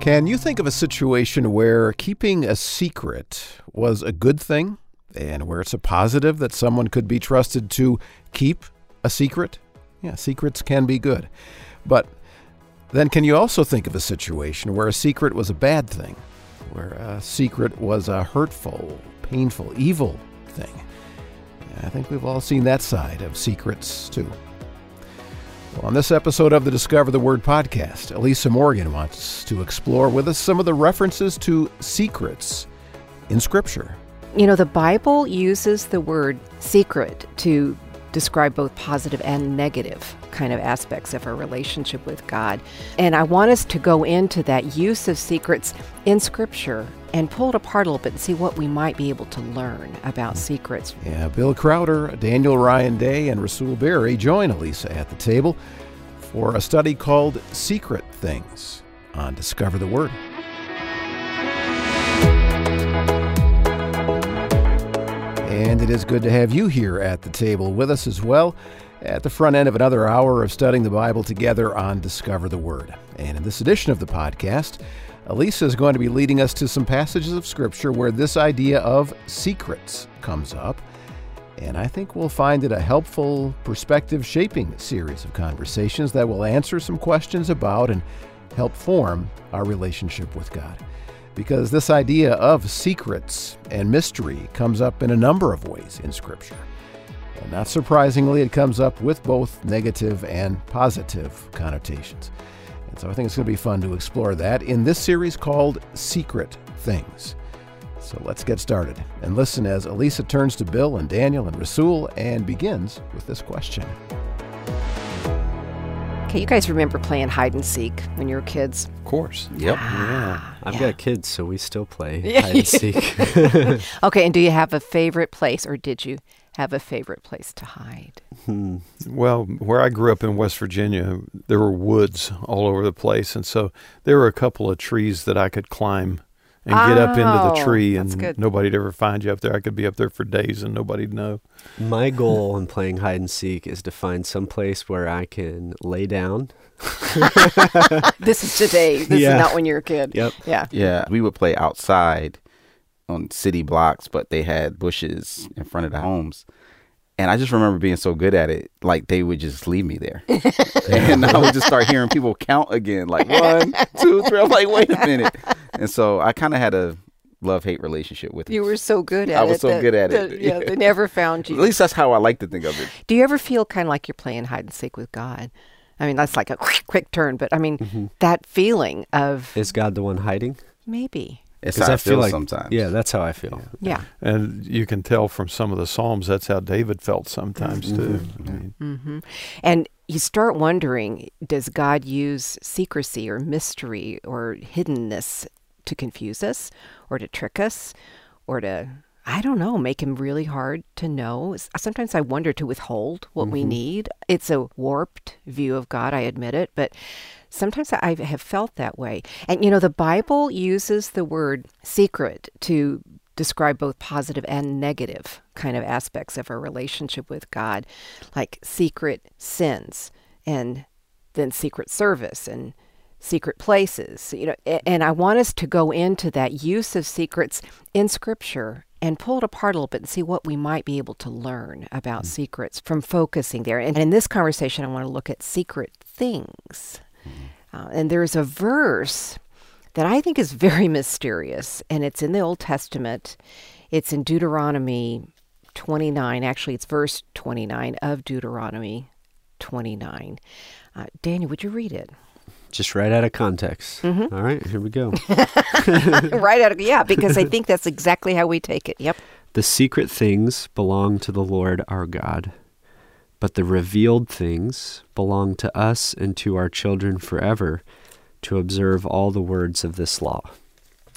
Can you think of a situation where keeping a secret was a good thing and where it's a positive that someone could be trusted to keep a secret? Yeah, secrets can be good. But then can you also think of a situation where a secret was a bad thing, where a secret was a hurtful, painful, evil thing? I think we've all seen that side of secrets too. Well, on this episode of the Discover the Word podcast, Elisa Morgan wants to explore with us some of the references to secrets in Scripture. You know, the Bible uses the word secret to describe both positive and negative kind of aspects of our relationship with God. And I want us to go into that use of secrets in Scripture and pull it apart a little bit and see what we might be able to learn about secrets. Yeah, Bill Crowder, Daniel Ryan Day, and Rasul Berry join Elisa at the table for a study called Secret Things on Discover the Word. And it is good to have you here at the table with us as well at the front end of another hour of studying the Bible together on Discover the Word. And in this edition of the podcast, Elisa is going to be leading us to some passages of Scripture where this idea of secrets comes up. And I think we'll find it a helpful perspective shaping series of conversations that will answer some questions about and help form our relationship with God because this idea of secrets and mystery comes up in a number of ways in Scripture. And not surprisingly, it comes up with both negative and positive connotations. And so I think it's going to be fun to explore that in this series called Secret Things. So let's get started and listen as Elisa turns to Bill and Daniel and Rasul and begins with this question. Okay, you guys remember playing hide and seek when you were kids? Of course. Yep. Ah, yeah. I've yeah. got kids, so we still play hide and seek. Okay, and do you have a favorite place, or did you have a favorite place to hide? Hmm. Well, where I grew up in West Virginia, there were woods all over the place. And so there were a couple of trees that I could climb and get up into the Oh, tree, and nobody'd ever find you up there. I could be up there for days and nobody'd know. My goal in playing hide and seek is to find some place where I can lay down. This is today. This Yeah. is not when you're a kid. Yep. Yeah. Yeah, we would play outside on city blocks, but they had bushes in front of the homes. And I just remember being so good at it, like they would just leave me there. and I would just start hearing people count again, like one, two, three. I'm like, wait a minute. And so I kind of had a love hate relationship with it. You were so good at it. I it. was so that- good at that- it. Yeah, they never found you. At least that's how I like to think of it. Do you ever feel kind of like you're playing hide and seek with God? I mean, that's like a quick, quick turn, but I mean, Mm-hmm. that feeling of Is God the one hiding? maybe. It's 'Cause how I, I feel feel like- sometimes. Yeah, that's how I feel. Yeah. And you can tell from some of the Psalms that's how David felt sometimes, too. Mm-hmm. I mean, hmm And you start wondering does God use secrecy or mystery or hiddenness to confuse us or to trick us or to, I don't know, make him really hard to know? Sometimes I wonder to withhold what we need. It's a warped view of God, I admit it, but sometimes I have felt that way. And you know, the Bible uses the word secret to describe both positive and negative kind of aspects of our relationship with God, like secret sins and then secret service and secret places you know and i want us to go into that use of secrets in scripture and pull it apart a little bit and see what we might be able to learn about mm. secrets from focusing there. And in this conversation i want to look at secret things uh, and there's a verse that I think is very mysterious, and it's in the Old Testament. It's in Deuteronomy 29. Actually, it's verse 29 of Deuteronomy 29. Uh, Daniel, would you read it? Just right out of context. All right, here we go. right out of, yeah, because I think that's exactly how we take it. Yep. The secret things belong to the Lord our God, but the revealed things belong to us and to our children forever to observe all the words of this law.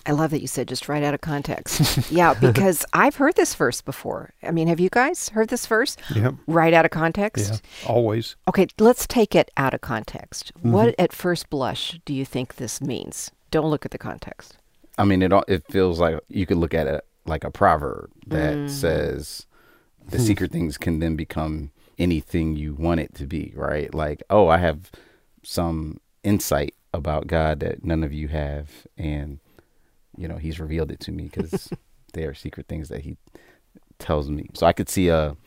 I love that you said just right out of context. yeah, because I've heard this verse before. I mean, have you guys heard this verse? Yep. Right out of context? Yeah, always. Okay, let's take it out of context. What mm-hmm. at first blush do you think this means? Don't look at the context. I mean, it it feels like you could look at it like a proverb that mm. says the hmm. secret things can then become anything you want it to be, right? Like, oh, I have some insight about God that none of you have, and you know He's revealed it to me because they are secret things that He tells me. So I could see a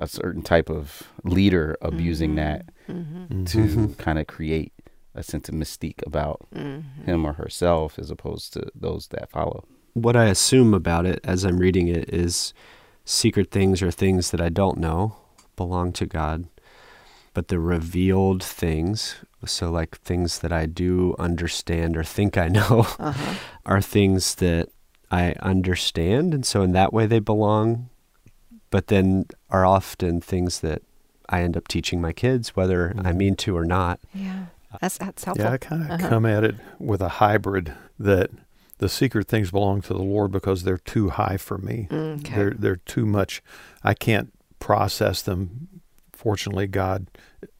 a certain type of leader abusing that Mm-hmm. to kind of create a sense of mystique about Mm-hmm. him or herself as opposed to those that follow. What I assume about it as I'm reading it is secret things or things that I don't know belong to God, but the revealed things, so like things that I do understand or think I know, Uh-huh. are things that I understand. And so in that way they belong, but then are often things that I end up teaching my kids, whether I mean to or not. Yeah. That's that's helpful. Yeah, I kind of Uh-huh. come at it with a hybrid that the secret things belong to the Lord because they're too high for me. Okay. They're they're too much. I can't process them. Fortunately, God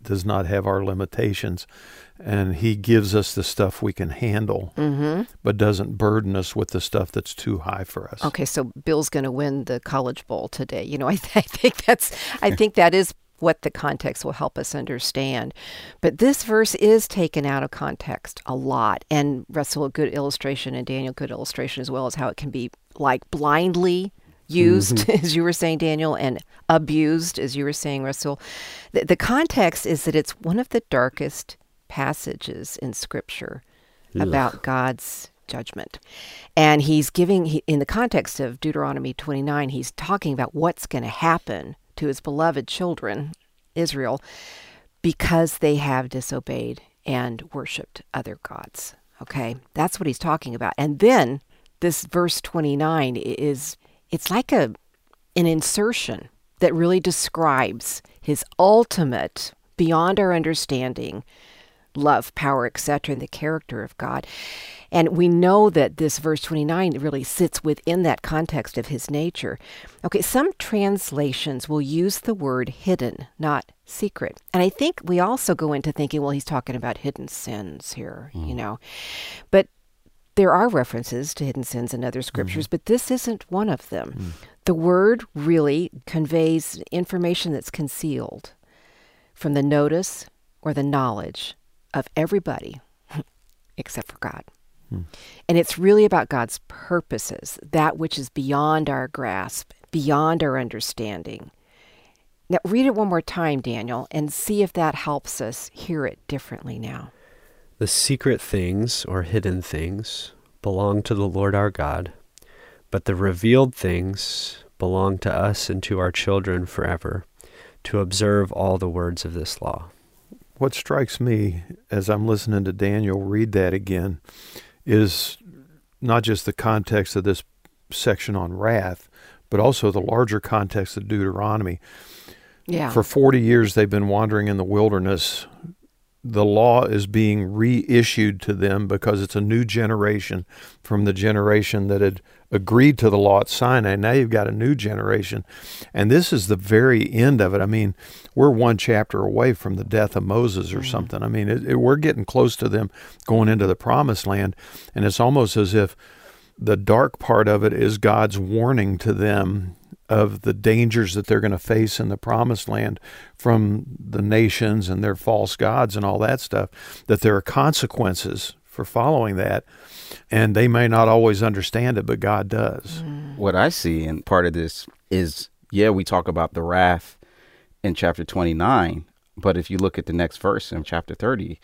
does not have our limitations, and He gives us the stuff we can handle, Mm-hmm. but doesn't burden us with the stuff that's too high for us. Okay, so Bill's going to win the College Bowl today. You know, I, th- I think that's I think that is what the context will help us understand. But this verse is taken out of context a lot, and Rasul a good illustration, and Daniel good illustration as well as how it can be like blindly used, mm-hmm. as you were saying, Daniel, and abused, as you were saying, Rasul. The, the context is that it's one of the darkest passages in Scripture about God's judgment. And he's giving, he, in the context of Deuteronomy 29, he's talking about what's going to happen to his beloved children, Israel, because they have disobeyed and worshiped other gods. Okay, that's what he's talking about. And then this verse 29 is, it's like a, an insertion that really describes his ultimate, beyond our understanding, love, power, etc., and the character of God. And we know that this verse 29 really sits within that context of his nature. Okay, some translations will use the word hidden, not secret. And I think we also go into thinking, well, he's talking about hidden sins here, you mm. know. But there are references to hidden sins in other scriptures, mm-hmm. but this isn't one of them. Mm. The word really conveys information that's concealed from the notice or the knowledge of everybody except for God. Hmm. And it's really about God's purposes, that which is beyond our grasp, beyond our understanding. Now, read it one more time, Daniel, and see if that helps us hear it differently now. The secret things or hidden things belong to the Lord our God, but the revealed things belong to us and to our children forever, to observe all the words of this law. What strikes me as I'm listening to Daniel read that again is not just the context of this section on wrath, but also the larger context of Deuteronomy. Yeah. For 40 years, they've been wandering in the wilderness. The law is being reissued to them because it's a new generation from the generation that had agreed to the law at Sinai. Now you've got a new generation. And this is the very end of it. I mean, we're one chapter away from the death of Moses or mm-hmm. something. I mean, it, it, we're getting close to them going into the promised land. And it's almost as if the dark part of it is God's warning to them of the dangers that they're going to face in the promised land from the nations and their false gods and all that stuff, that there are consequences for following that. And they may not always understand it, but God does. What I see in part of this is, yeah, we talk about the wrath in chapter 29, but if you look at the next verse in chapter 30,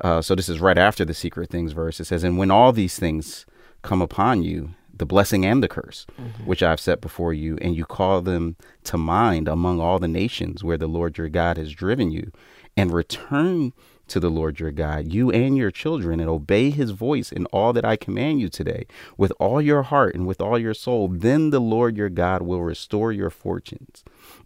uh, so this is right after the secret things verse, it says, And when all these things come upon you, the blessing and the curse, mm-hmm. which I've set before you, and you call them to mind among all the nations where the Lord your God has driven you, and return to the Lord your God, you and your children, and obey his voice in all that I command you today, with all your heart and with all your soul, then the Lord your God will restore your fortunes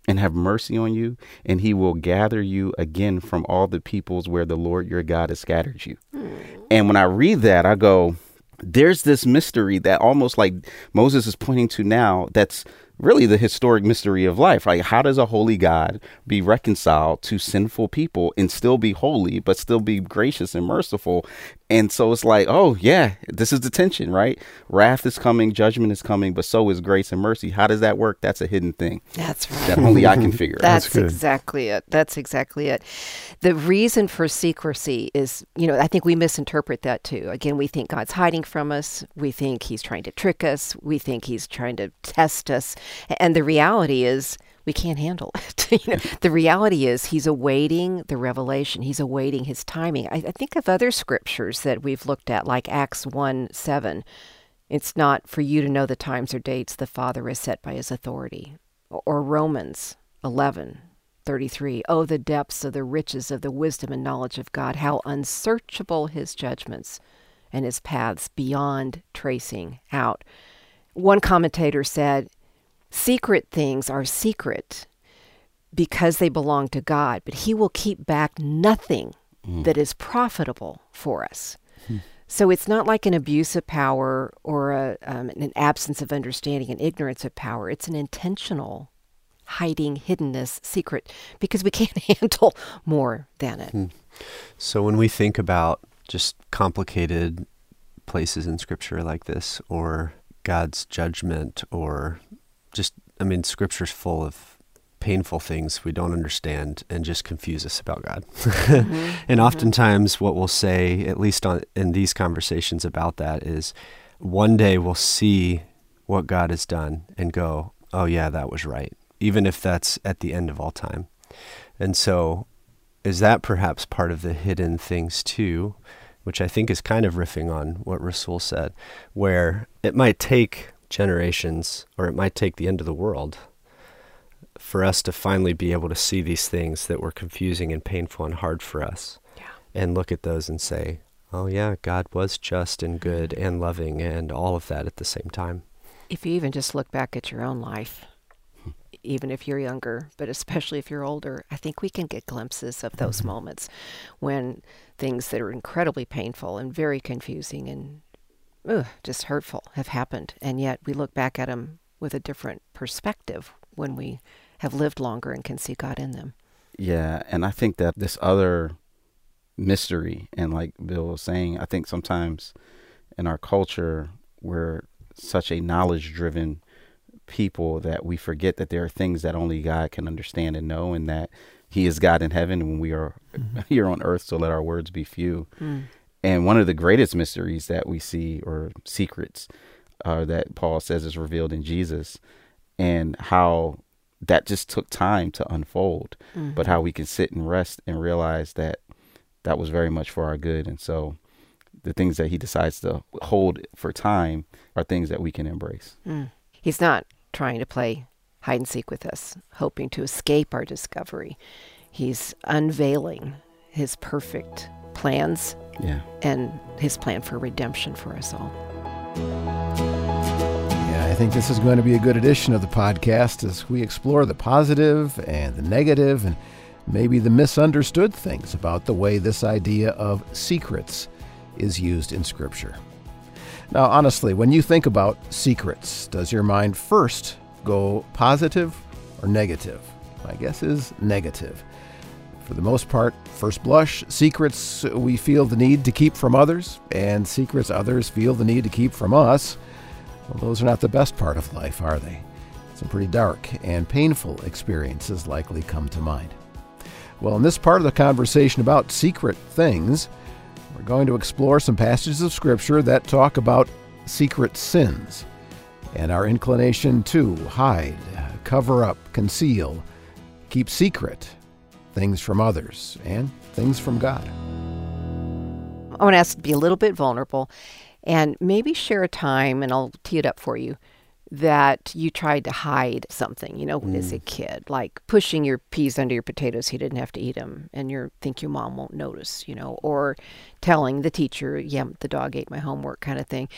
and have mercy on you, and he will gather you again from all the peoples where the Lord your God has scattered you. Hmm. And when I read that, I go, there's this mystery that almost like Moses is pointing to now that's really the historic mystery of life. Like, how does a holy God be reconciled to sinful people and still be holy, but still be gracious and merciful? And so it's like, oh, yeah, this is the tension, right? Wrath is coming, judgment is coming, but so is grace and mercy. How does that work? That's a hidden thing That's right. that only I can figure out. That's, exactly it. That's exactly it. The reason for secrecy is, you know, I think we misinterpret that too. Again, we think God's hiding from us. We think he's trying to trick us. We think he's trying to test us. And the reality is, we can't handle it. you know, the reality is he's awaiting the revelation. He's awaiting his timing. I, I think of other scriptures that we've looked at, like Acts 1 7. It's not for you to know the times or dates the Father is set by his authority. Or Romans 11 33. Oh, the depths of the riches of the wisdom and knowledge of God, how unsearchable his judgments and his paths beyond tracing out. One commentator said, Secret things are secret because they belong to God, but he will keep back nothing hmm. that is profitable for us. Hmm. So it's not like an abuse of power or a, um, an absence of understanding and ignorance of power. It's an intentional hiding, hiddenness, secret, because we can't handle more than it. Hmm. So when we think about just complicated places in scripture like this or God's judgment or just I mean scripture's full of painful things we don't understand and just confuse us about God. Mm-hmm. and mm-hmm. oftentimes what we'll say at least on in these conversations about that is one day we'll see what God has done and go, "Oh yeah, that was right." Even if that's at the end of all time. And so is that perhaps part of the hidden things too, which I think is kind of riffing on what Rasul said, where it might take generations or it might take the end of the world for us to finally be able to see these things that were confusing and painful and hard for us Yeah. and look at those and say, oh, yeah, God was just and mm-hmm. good and loving and all of that at the same time. If you even just look back at your own life, hmm. even if you're younger, but especially if you're older, I think we can get glimpses of those mm-hmm. moments when things that are incredibly painful and very confusing and ugh, just hurtful have happened. And yet we look back at them with a different perspective when we have lived longer and can see God in them. Yeah, and I think that this other mystery, and like Bill was saying, I think sometimes in our culture we're such a knowledge-driven people that we forget that there are things that only God can understand and know, and that He is God in heaven, and when we are mm-hmm. here on earth, so let our words be few. Mm. And one of the greatest mysteries that we see, or secrets, uh, that Paul says is revealed in Jesus, and how that just took time to unfold, but how we can sit and rest and realize that that was very much for our good. And so the things that he decides to hold for time are things that we can embrace. He's not trying to play hide and seek with us, hoping to escape our discovery. He's unveiling his perfect plans Yeah. and his plan for redemption for us all. Yeah, I think this is going to be a good edition of the podcast as we explore the positive and the negative and maybe the misunderstood things about the way this idea of secrets is used in Scripture. Now, honestly, when you think about secrets, does your mind first go positive or negative? My guess is negative. For the most part, first blush, secrets we feel the need to keep from others, and secrets others feel the need to keep from us. Well, those are not the best part of life, are they? Some pretty dark and painful experiences likely come to mind. Well, in this part of the conversation about secret things, we're going to explore some passages of Scripture that talk about secret sins and our inclination to hide, cover up, conceal, keep secret things from others and things from God. I want to ask to be a little bit vulnerable and maybe share a time, and I'll tee it up for you, that you tried to hide something, you know, as a mm. kid, like pushing your peas under your potatoes so you didn't have to eat them, and you think your mom won't notice, you know, or telling the teacher, yeah, the dog ate my homework kind of thing.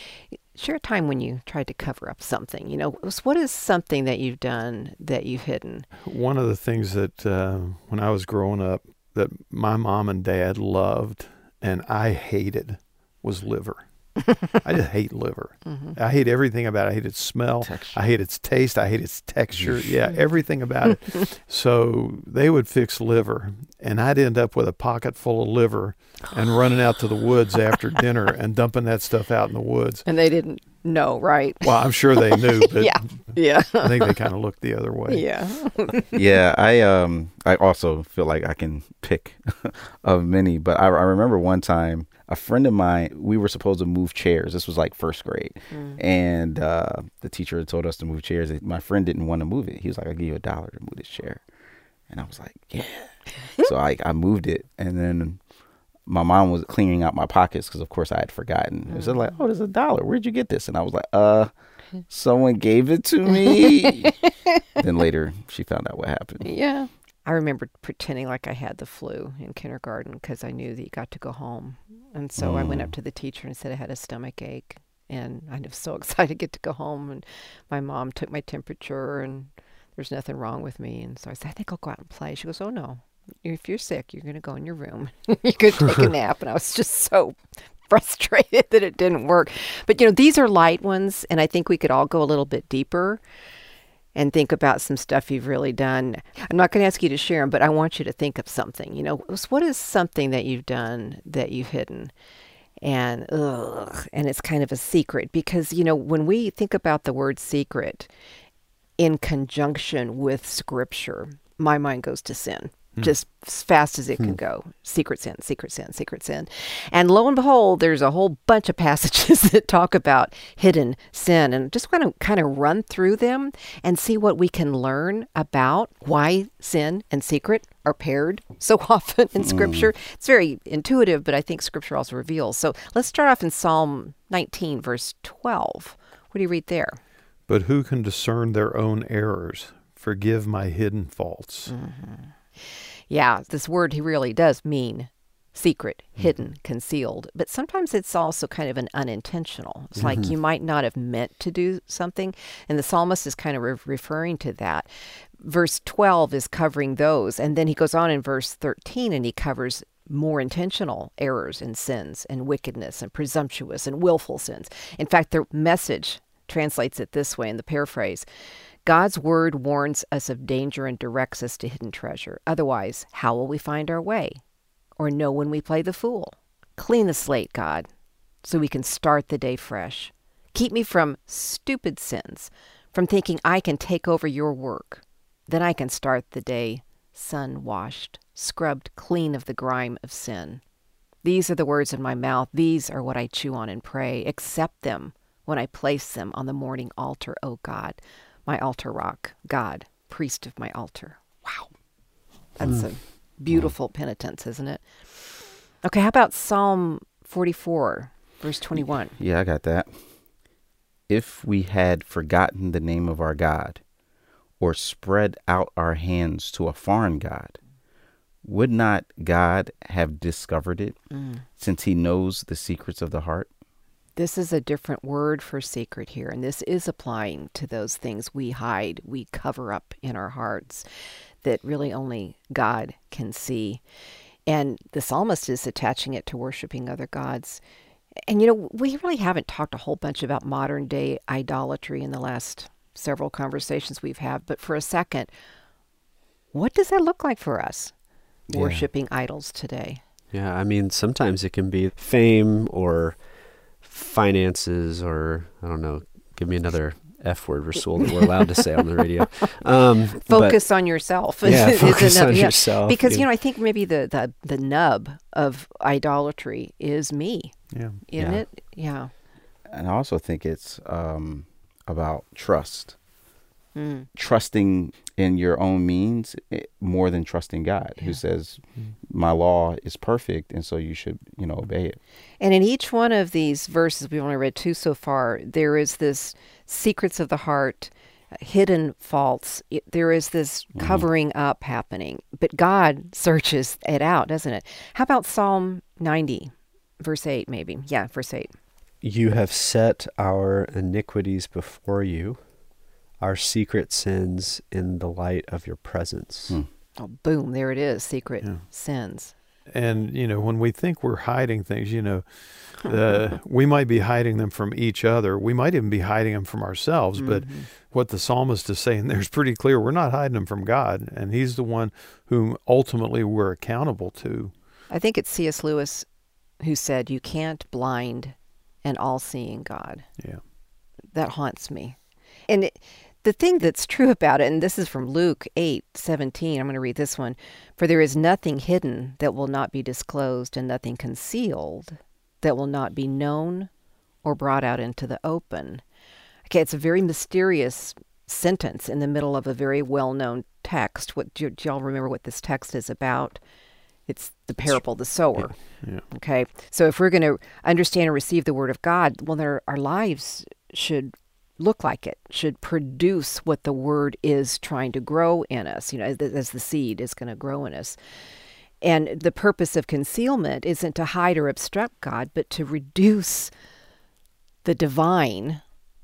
Share a time when you tried to cover up something, you know, what is something that you've done that you've hidden? One of the things that uh, when I was growing up that my mom and dad loved and I hated was liver. I just hate liver. I hate everything about it. I hate its smell. Texture. I hate its taste. I hate its texture. yeah, everything about it. so they would fix liver, and I'd end up with a pocket full of liver and running out to the woods after dinner and dumping that stuff out in the woods. And they didn't know, right? Well, I'm sure they knew, but yeah. Yeah. I think they kind of looked the other way. yeah. yeah, I um I also feel like I can pick of many, but I, I remember one time a friend of mine we were supposed to move chairs. This was like first grade, and uh, the teacher had told us to move chairs. My friend didn't want to move it. He was like, "I'll give you a dollar to move this chair," and I was like, "Yeah." so I I moved it, and then my mom was cleaning out my pockets because of course I had forgotten. It was like, "Oh, there's a dollar. Where'd you get this?" And I was like, "Uh." Someone gave it to me. then later, she found out what happened. Yeah. I remember pretending like I had the flu in kindergarten because I knew that you got to go home. And so I went up mm. to the teacher and said I had a stomach ache. And I was so excited to get to go home. And my mom took my temperature and there's nothing wrong with me. And so I said, I think I'll go out and play. She goes, Oh, no. If you're sick, you're going to go in your room. going to take a nap. And I was just so frustrated that it didn't work. But, you know, these are light ones. And I think we could all go a little bit deeper and think about some stuff you've really done. I'm not going to ask you to share them, but I want you to think of something. You know, what is something that you've done that you've hidden? And ugh, and it's kind of a secret because you know when we think about the word secret in conjunction with scripture, my mind goes to sin Hmm. just as fast as it can hmm. go. Secret sin, secret sin, secret sin. And lo and behold, there's a whole bunch of passages that talk about hidden sin. And just want to kind of run through them and see what we can learn about why sin and secret are paired so often in Scripture. Hmm. It's very intuitive, but I think Scripture also reveals. So let's start off in Psalm 19, verse 12. What do you read there? But who can discern their own errors? Forgive my hidden faults. Mm-hmm. Yeah, this word he really does mean secret, mm-hmm. hidden, concealed. But sometimes it's also kind of an unintentional. It's like mm-hmm. you might not have meant to do something. And the psalmist is kind of re- referring to that. Verse 12 is covering those. And then he goes on in verse 13 and he covers more intentional errors and sins and wickedness and presumptuous and willful sins. In fact, the message translates it this way in the paraphrase God's word warns us of danger and directs us to hidden treasure. Otherwise, how will we find our way? Or know when we play the fool? Clean the slate, God, so we can start the day fresh. Keep me from stupid sins, from thinking I can take over your work. Then I can start the day sun washed, scrubbed clean of the grime of sin. These are the words in my mouth. These are what I chew on and pray. Accept them when I place them on the morning altar, O God, my altar rock, God, priest of my altar. Wow. That's hmm. a beautiful penitence, isn't it? Okay, how about Psalm 44, verse 21? Yeah, I got that. If we had forgotten the name of our God, or spread out our hands to a foreign God, would not God have discovered it, mm. since he knows the secrets of the heart? This is a different word for secret here, and this is applying to those things we hide, we cover up in our hearts that really only God can see. And the psalmist is attaching it to worshiping other gods. And you know, we really haven't talked a whole bunch about modern day idolatry in the last several conversations we've had, but for a second, what does that look like for us? Yeah. Worshiping idols today. Yeah, I mean, sometimes it can be fame or finances or, I don't know, give me another F word, Rasul, that we're allowed to say on the radio. Um, but- focus on yourself. Yeah, focus another- on yeah. yourself, Because yeah. you know, I think maybe the, the the nub of idolatry is me, Yeah. isn't Yeah. it? Yeah. And I also think it's um, about trust. Mm. Trusting in your own means eh, more than trusting God, who says, My law is perfect, and so you should, you know, obey it. And in each one of these verses, we've only read two so far. There is this secrets of the heart, uh, hidden faults. It, there is this covering up happening, but God searches it out, doesn't it? How about Psalm ninety, verse eight, maybe? Yeah, verse eight. You have set our iniquities before you, our secret sins in the light of your presence. Hmm. Oh, boom! There it is. Secret Yeah. sins. And, you know, when we think we're hiding things, you know, uh, we might be hiding them from each other. We might even be hiding them from ourselves. But what the psalmist is saying there is pretty clear. We're not hiding them from God, and He's the one whom ultimately we're accountable to. I think it's C.S. Lewis who said, You can't blind an all seeing God. Yeah. That haunts me. And it, the thing that's true about it, and this is from Luke 8 17, I'm going to read this one. For there is nothing hidden that will not be disclosed, and nothing concealed that will not be known or brought out into the open. Okay, it's a very mysterious sentence in the middle of a very well known text. What do, do y'all remember what this text is about? It's the parable of the sower. Yeah. Okay. So if we're going to understand and receive the word of God, well, our lives should look like it, should produce what the word is trying to grow in us, you know, as the, seed is going to grow in us. And the purpose of concealment isn't to hide or obstruct God, but to reduce the divine,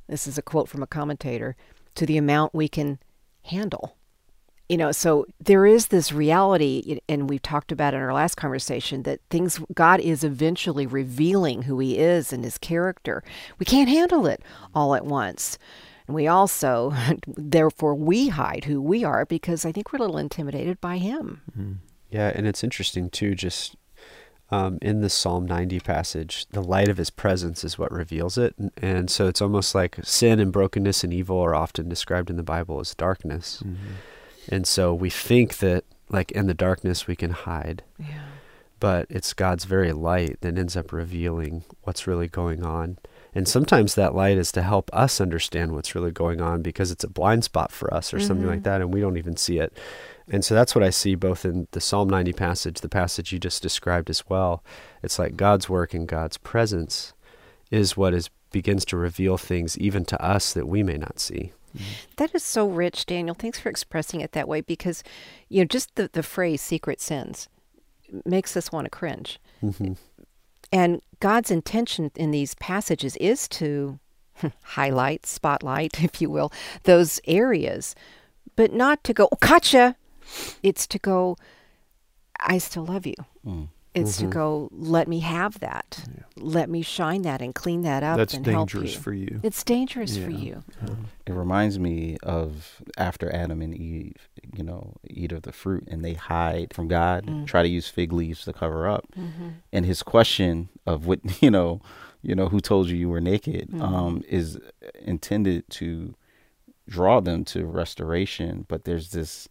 this is a quote from a commentator, to the amount we can handle. You know, so there is this reality, and we've talked about in our last conversation that things, God is eventually revealing who He is and His character. We can't handle it all at once. And we also, therefore, we hide who we are because I think we're a little intimidated by Him. Yeah, and it's interesting too, just um, in the Psalm 90 passage, the light of his presence is what reveals it. And, and so it's almost like sin and brokenness and evil are often described in the Bible as darkness. And so we think that, like, in the darkness we can hide, Yeah. but it's God's very light that ends up revealing what's really going on. And sometimes that light is to help us understand what's really going on because it's a blind spot for us or something like mm-hmm. that, and we don't even see it. And so that's what I see both in the Psalm 90 passage, the passage you just described as well. It's like God's work and God's presence is what is begins to reveal things even to us that we may not see. That is so rich, Daniel. Thanks for expressing it that way because, you know, just the, the phrase secret sins makes us want to cringe. Mm-hmm. And God's intention in these passages is to highlight, spotlight, if you will, those areas, but not to go, oh, gotcha. It's to go, I still love you. Mm. It's to go, let me have that. Let me shine that and clean that up That's and help dangerous you. for you. It's dangerous for Yeah. you. It reminds me of after Adam and Eve, you know, eat of the fruit and they hide from God, Mm. try to use fig leaves to cover up. Mm-hmm. And his question of what, you know, you know, who told you you were naked, Mm-hmm. um, is intended to draw them to restoration. But there's this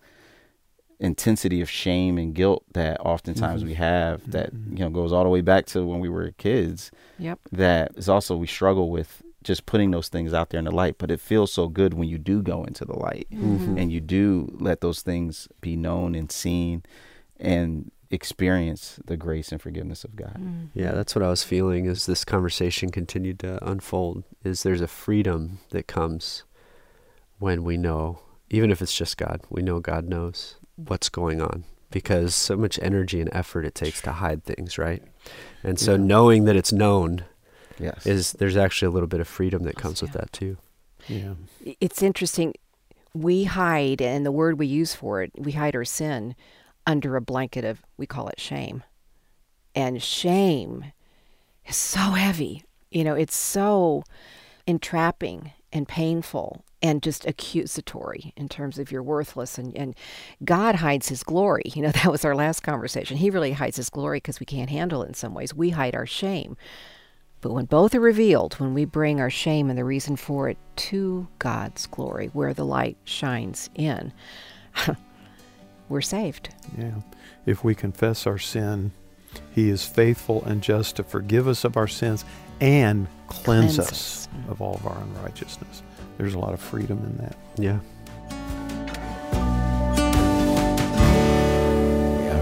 intensity of shame and guilt that oftentimes we mm-hmm. have that, mm-hmm. you know, goes all the way back to when we were kids. Yep. that is also we struggle with just putting those things out there in the light but it feels so good when you do go into the light mm-hmm. and you do let those things be known and seen and experience the grace and forgiveness of God. Mm. Yeah, that's what I was feeling as this conversation continued to unfold is there's a freedom that comes when we know even if it's just God, we know God knows what's going on because so much energy and effort it takes to hide things, right? And so knowing that it's known Yes. is there's actually a little bit of freedom that comes with that too. Yeah. it's interesting. We hide, and the word we use for it, we hide our sin under a blanket of, we call it shame. And shame is so heavy. You know, it's so entrapping and painful and just accusatory in terms of you're worthless. And, and God hides his glory. You know, that was our last conversation. He really hides his glory because we can't handle it in some ways. We hide our shame. But when both are revealed, when we bring our shame and the reason for it to God's glory, where the light shines in, we're saved. Yeah. If we confess our sin, He is faithful and just to forgive us of our sins and cleanse, Cleanse us us. of all of our unrighteousness. There's a lot of freedom in that. Yeah.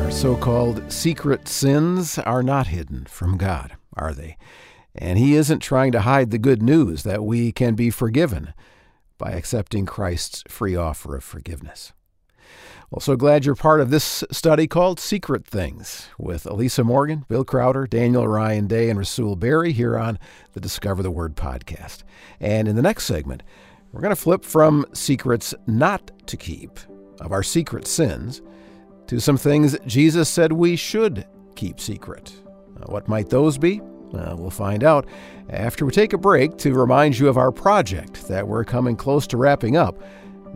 Our so called secret sins are not hidden from God, are they? And He isn't trying to hide the good news that we can be forgiven by accepting Christ's free offer of forgiveness. Well, so glad you're part of this study called Secret Things with Elisa Morgan, Bill Crowder, Daniel Ryan Day, and Rasul Berry here on the Discover the Word podcast. And in the next segment, we're going to flip from secrets not to keep of our secret sins to some things Jesus said we should keep secret. Uh, what might those be? Uh, we'll find out after we take a break to remind you of our project that we're coming close to wrapping up,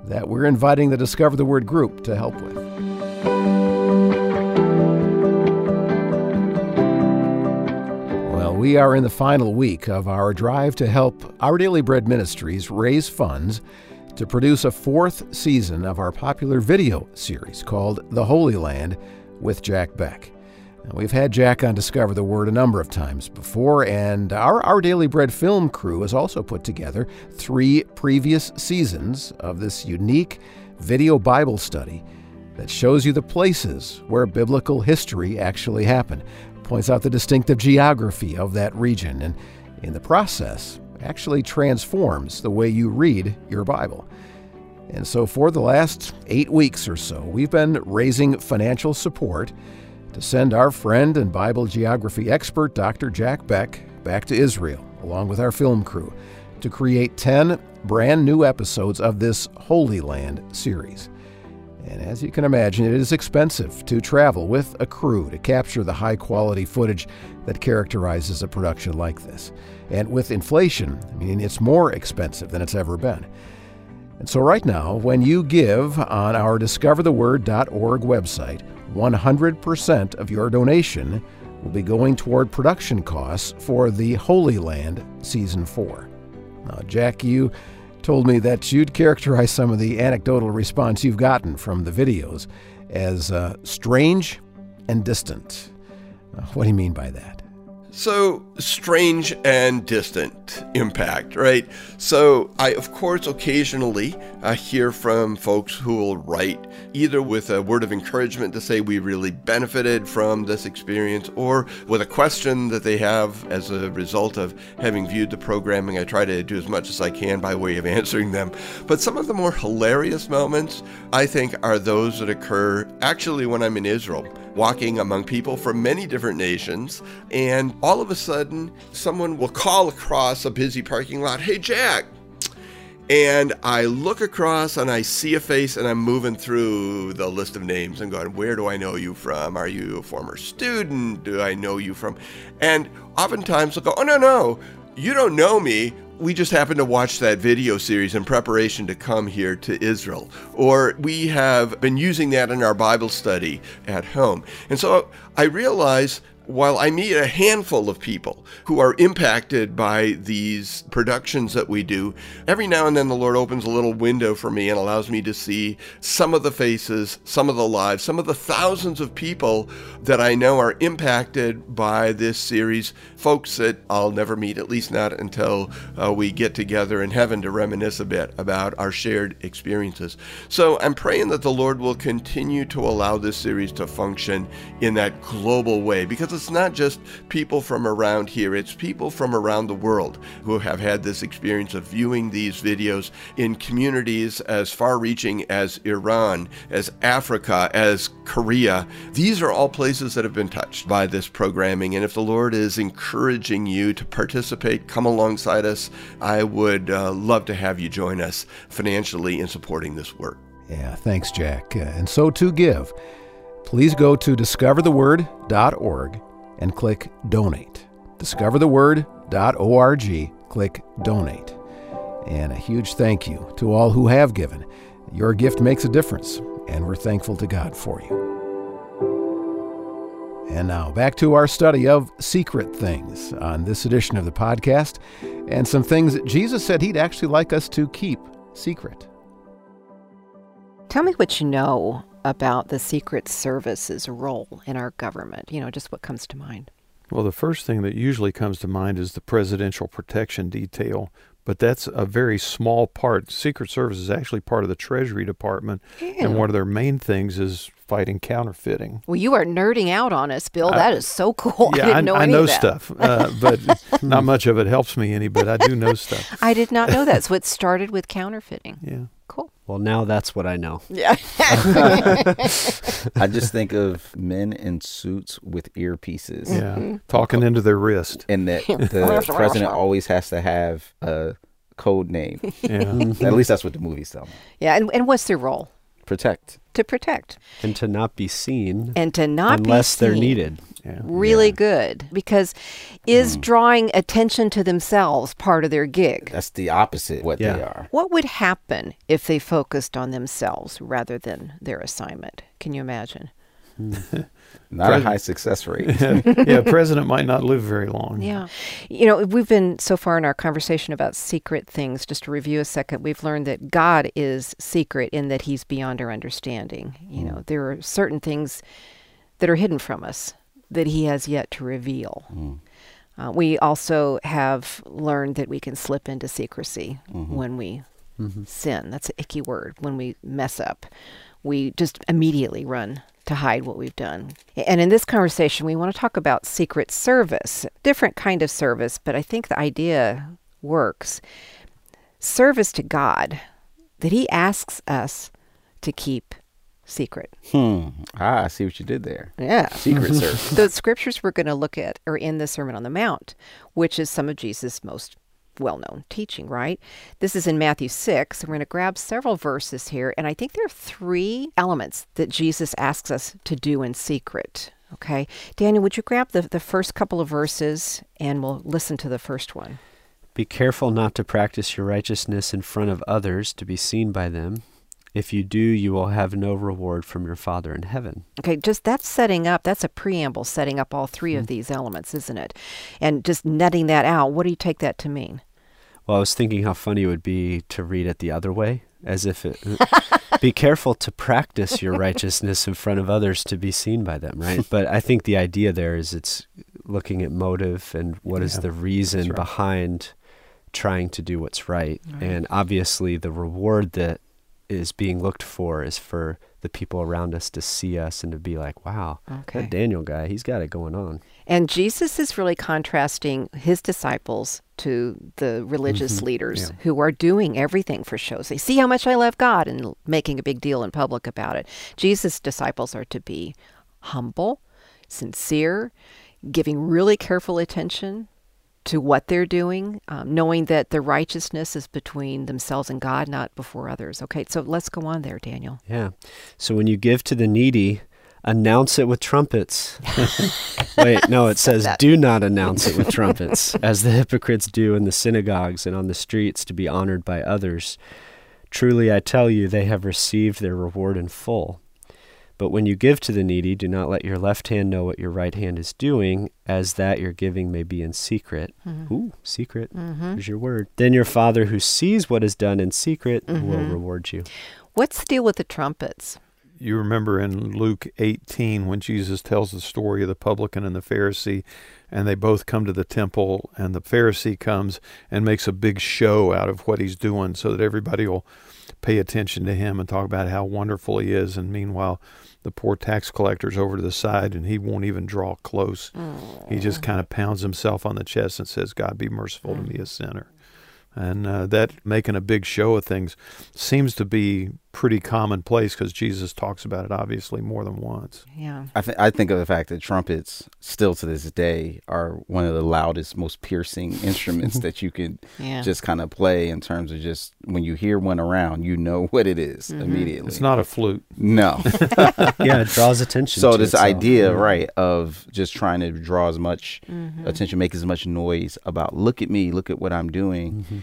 that we're inviting the Discover the Word group to help with. We are in the final week of our drive to help Our Daily Bread Ministries raise funds to produce a fourth season of our popular video series called The Holy Land with Jack Beck. Now, we've had Jack on Discover the Word a number of times before, and our Our Daily Bread film crew has also put together three previous seasons of this unique video Bible study that shows you the places where biblical history actually happened, points out the distinctive geography of that region, and in the process, actually transforms the way you read your Bible. And so, for the last eight weeks or so, we've been raising financial support to send our friend and Bible geography expert, Dr. Jack Beck, back to Israel, along with our film crew, to create 10 brand new episodes of this Holy Land series. And as you can imagine, it is expensive to travel with a crew to capture the high quality footage that characterizes a production like this. And with inflation, I mean, it's more expensive than it's ever been. And so, right now, when you give on our discovertheword.org website, 100% of your donation will be going toward production costs for the Holy Land Season 4. Now, Jack, you told me that you'd characterize some of the anecdotal response you've gotten from the videos as uh, strange and distant. Uh, what do you mean by that? So strange and distant impact, right? So I, of course, occasionally uh, hear from folks who will write either with a word of encouragement to say we really benefited from this experience or with a question that they have as a result of having viewed the programming. I try to do as much as I can by way of answering them. But some of the more hilarious moments, I think, are those that occur actually when I'm in Israel walking among people from many different nations, and all of a sudden, someone will call across a busy parking lot, Hey, Jack. And I look across and I see a face, and I'm moving through the list of names and going, Where do I know you from? Are you a former student? Do I know you from? And oftentimes they'll go, Oh, no, no, you don't know me we just happened to watch that video series in preparation to come here to Israel. Or we have been using that in our Bible study at home. And so I realize while I meet a handful of people who are impacted by these productions that we do, every now and then the Lord opens a little window for me and allows me to see some of the faces, some of the lives, some of the thousands of people that I know are impacted by this series. Folks that I'll never meet, at least not until uh, we get together in heaven to reminisce a bit about our shared experiences. So I'm praying that the Lord will continue to allow this series to function in that global way because it's not just people from around here, it's people from around the world who have had this experience of viewing these videos in communities as far reaching as Iran, as Africa, as Korea. These are all places that have been touched by this programming. And if the Lord is encouraging you to participate, come alongside us, I would uh, love to have you join us financially in supporting this work. Yeah, thanks, Jack. Uh, and so to give please go to discovertheword.org and click Donate. Discovertheword.org, click Donate. And a huge thank you to all who have given. Your gift makes a difference, and we're thankful to God for you. And now back to our study of secret things on this edition of the podcast, and some things that Jesus said he'd actually like us to keep secret. Tell me what you know about the Secret Service's role in our government? You know, just what comes to mind. Well, the first thing that usually comes to mind is the Presidential Protection Detail, but that's a very small part. Secret Service is actually part of the Treasury Department, and one of their main things is fighting counterfeiting. Well, you are nerding out on us, Bill. that is so cool. Yeah, I didn't know I, any know of that. stuff, uh, but not much of it helps me any. But I do know stuff. I did not know that. So it started with counterfeiting. Yeah. Cool. Well, now that's what I know. Yeah. I just think of men in suits with earpieces. Yeah, talking into their wrist. And that the president always has to have a code name. Yeah. At least that's what the movies tell me. yeah. And, and what's their role? Protect. to protect And to not be seen and to not unless be they're needed. Yeah. Really Yeah. good because is hmm. drawing attention to themselves part of their gig? That's the opposite what Yeah. they are. What would happen if they focused on themselves rather than their assignment? Can you imagine? Not a high success rate. yeah, president might not live very long. Yeah. You know, we've been so far in our conversation about secret things. Just to review a second, we've learned that God is secret in that he's beyond our understanding. You hmm. know, there are certain things that are hidden from us that he has yet to reveal. Hmm. Uh, we also have learned that we can slip into secrecy mm-hmm. when we mm-hmm. sin. That's an icky word. When we mess up, we just immediately run to hide what we've done. And in this conversation, we want to talk about secret service, different kind of service, but I think the idea works. Service to God that He asks us to keep secret. hmm. Ah, I see what you did there. Yeah. Secret service. The scriptures we're going to look at are in the Sermon on the Mount, which is some of Jesus' most well known teaching, right? This is in Matthew 6. and We're going to grab several verses here, and I think there are three elements that Jesus asks us to do in secret. Okay. Daniel, would you grab the, the first couple of verses and we'll listen to the first one? Be careful not to practice your righteousness in front of others to be seen by them. If you do, you will have no reward from your Father in heaven. Okay, just that's setting up, that's a preamble setting up all 3 of hmm. these elements, isn't it? And just netting that out, what do you take that to mean? Well, I was thinking how funny it would be to read it the other way, as if it. be careful to practice your righteousness in front of others to be seen by them, right? But I think the idea there is it's looking at motive and what is Yeah, the reason right. behind trying to do what's right. And obviously, the reward that is being looked for is for the people around us to see us and to be like, wow, Okay. that Daniel guy, he's got it going on. And Jesus is really contrasting his disciples to the religious mm-hmm. leaders Yeah. who are doing everything for show. They see how much I love God and making a big deal in public about it. Jesus' disciples are to be humble, sincere, giving really careful attention to what they're doing, um, knowing that the righteousness is between themselves and God, not before others. Okay, so let's go on there, Daniel. Yeah. So when you give to the needy, announce it with trumpets. Wait, no, it says do not announce it with trumpets, as the hypocrites do in the synagogues and on the streets to be honored by others. Truly I tell you, they have received their reward in full. But when you give to the needy, do not let your left hand know what your right hand is doing, as that your giving may be in secret. Mm-hmm. Ooh, secret. Mm-hmm. Here's your word. Then your Father who sees what is done in secret will mm-hmm. reward you. What's the deal with the trumpets? You remember in Luke 18 when Jesus tells the story of the publican and the Pharisee, and they both come to the temple, and the Pharisee comes and makes a big show out of what he's doing so that everybody will pay attention to him and talk about how wonderful he is. And meanwhile, the poor tax collector's over to the side and he won't even draw close. He just kind of pounds himself on the chest and says, God, be merciful to me, a sinner. And uh, that making a big show of things seems to be pretty commonplace because Jesus talks about it obviously more than once. Yeah. I, th- I think of the fact that trumpets, still to this day, are one of the loudest, most piercing instruments that you can Yeah. just kind of play in terms of just when you hear one around, you know what it is immediately. It's not a flute. No. yeah, it draws attention. so to this itself. idea, right, of just trying to draw as much Mm-hmm. attention, make as much noise about look at me, look at what I'm doing, Mm-hmm.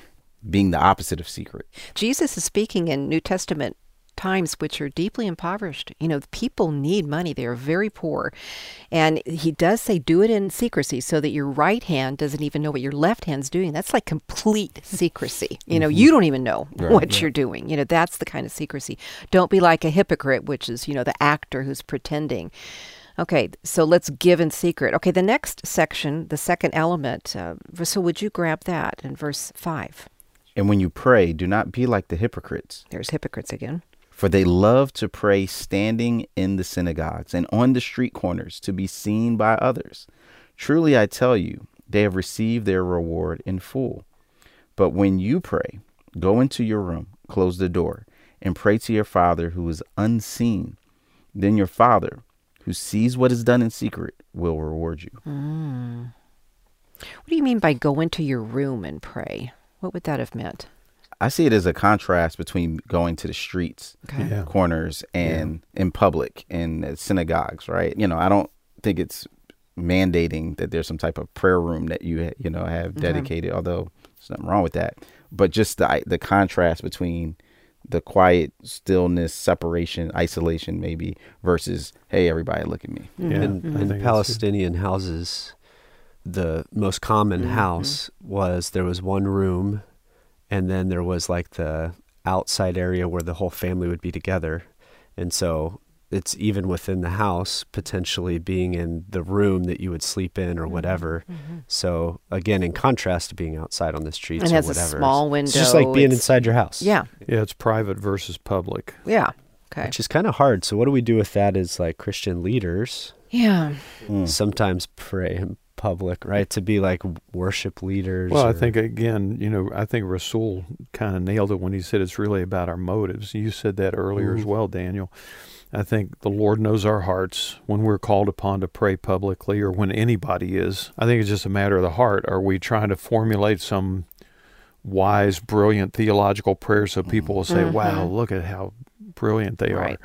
Being the opposite of secret. Jesus is speaking in New Testament times which are deeply impoverished. You know, people need money. They are very poor. And he does say do it in secrecy so that your right hand doesn't even know what your left hand's doing. That's like complete secrecy. You know, you don't even know what you're doing. You know, that's the kind of secrecy. Don't be like a hypocrite, which is, you know, the actor who's pretending. Okay, so let's give in secret. Okay, the next section, the second element, uh, so would you grab that in verse 5? And when you pray, do not be like the hypocrites, There's hypocrites again. for they love to pray standing in the synagogues and on the street corners to be seen by others. Truly I tell you, they have received their reward in full. But when you pray, go into your room, close the door, and pray to your Father who is unseen. Then your Father, who sees what is done in secret, will reward you. Mm. What do you mean by go into your room and pray? What would that have meant? I see it as a contrast between going to the streets, Okay. Yeah. corners, and in public in uh, synagogues. Right? You know, I don't think it's mandating that there's some type of prayer room that you you know have dedicated. Although there's nothing wrong with that, but just the the contrast between the quiet stillness, separation, isolation, maybe versus hey, everybody, look at me. Yeah, in, I in think that's good. Palestinian houses, the most common Mm-hmm. house was there was one room, and then there was like the outside area where the whole family would be together, and so it's even within the house potentially being in the room that you would sleep in or Mm-hmm. whatever. So again, in contrast to being outside on the streets And it or has a whatever, small it's just like being it's- inside your house. Yeah. Yeah, it's private versus public. Yeah. Okay. Which is kind of hard. So what do we do with that as like Christian leaders? Yeah. Mm. sometimes pray in public, right? To be like worship leaders. Well, I think again, you know, I think Rasul kind of nailed it when he said it's really about our motives. You said that earlier as Mhm. well, Daniel. I think the Lord knows our hearts when we're called upon to pray publicly or when anybody is. I think it's just a matter of the heart. Are we trying to formulate some wise, brilliant theological prayer so people will say, wow, look at how brilliant they Right. are?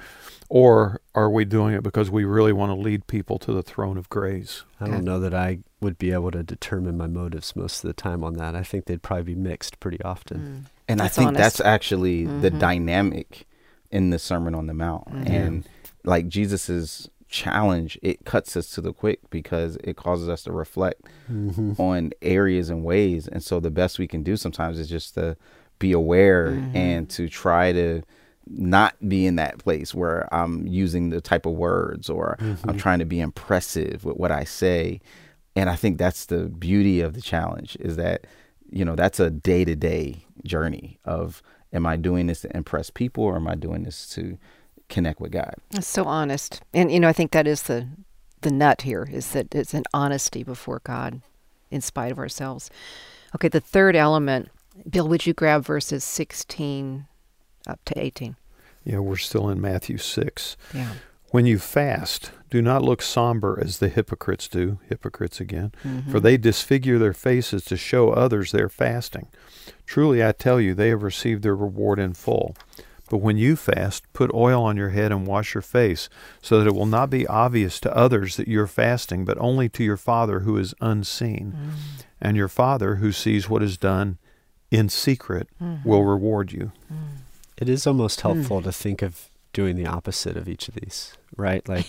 Or are we doing it because we really want to lead people to the throne of grace? I don't know that I would be able to determine my motives most of the time on that. I think they'd probably be mixed pretty often. And That's I think honest. that's actually the Mhm. dynamic in the Sermon on the Mount. Mhm. And like Jesus's challenge, it cuts us to the quick because it causes us to reflect Mm-hmm. on areas and ways. And so the best we can do sometimes is just to be aware and to try to not be in that place where I'm using the type of words or I'm mm-hmm. trying to be impressive with what I say. And I think that's the beauty of the challenge is that, you know, that's a day to day journey of am I doing this to impress people or am I doing this to connect with God? That's so honest. And you know, I think that is the the nut here is that it's an honesty before God in spite of ourselves. Okay, the third element, Bill, would you grab verses 16 up to 18? Yeah, we're still in Matthew 6. Yeah. When you fast, do not look somber as the hypocrites do, hypocrites again, mm-hmm. for they disfigure their faces to show others their fasting. Truly I tell you, they have received their reward in full. But when you fast, put oil on your head and wash your face, so that it will not be obvious to others that you're fasting, but only to your Father who is unseen. Mm. And your Father who sees what is done in secret mm-hmm. will reward you. Mm. It is almost hmm. helpful to think of doing the opposite of each of these, right? Like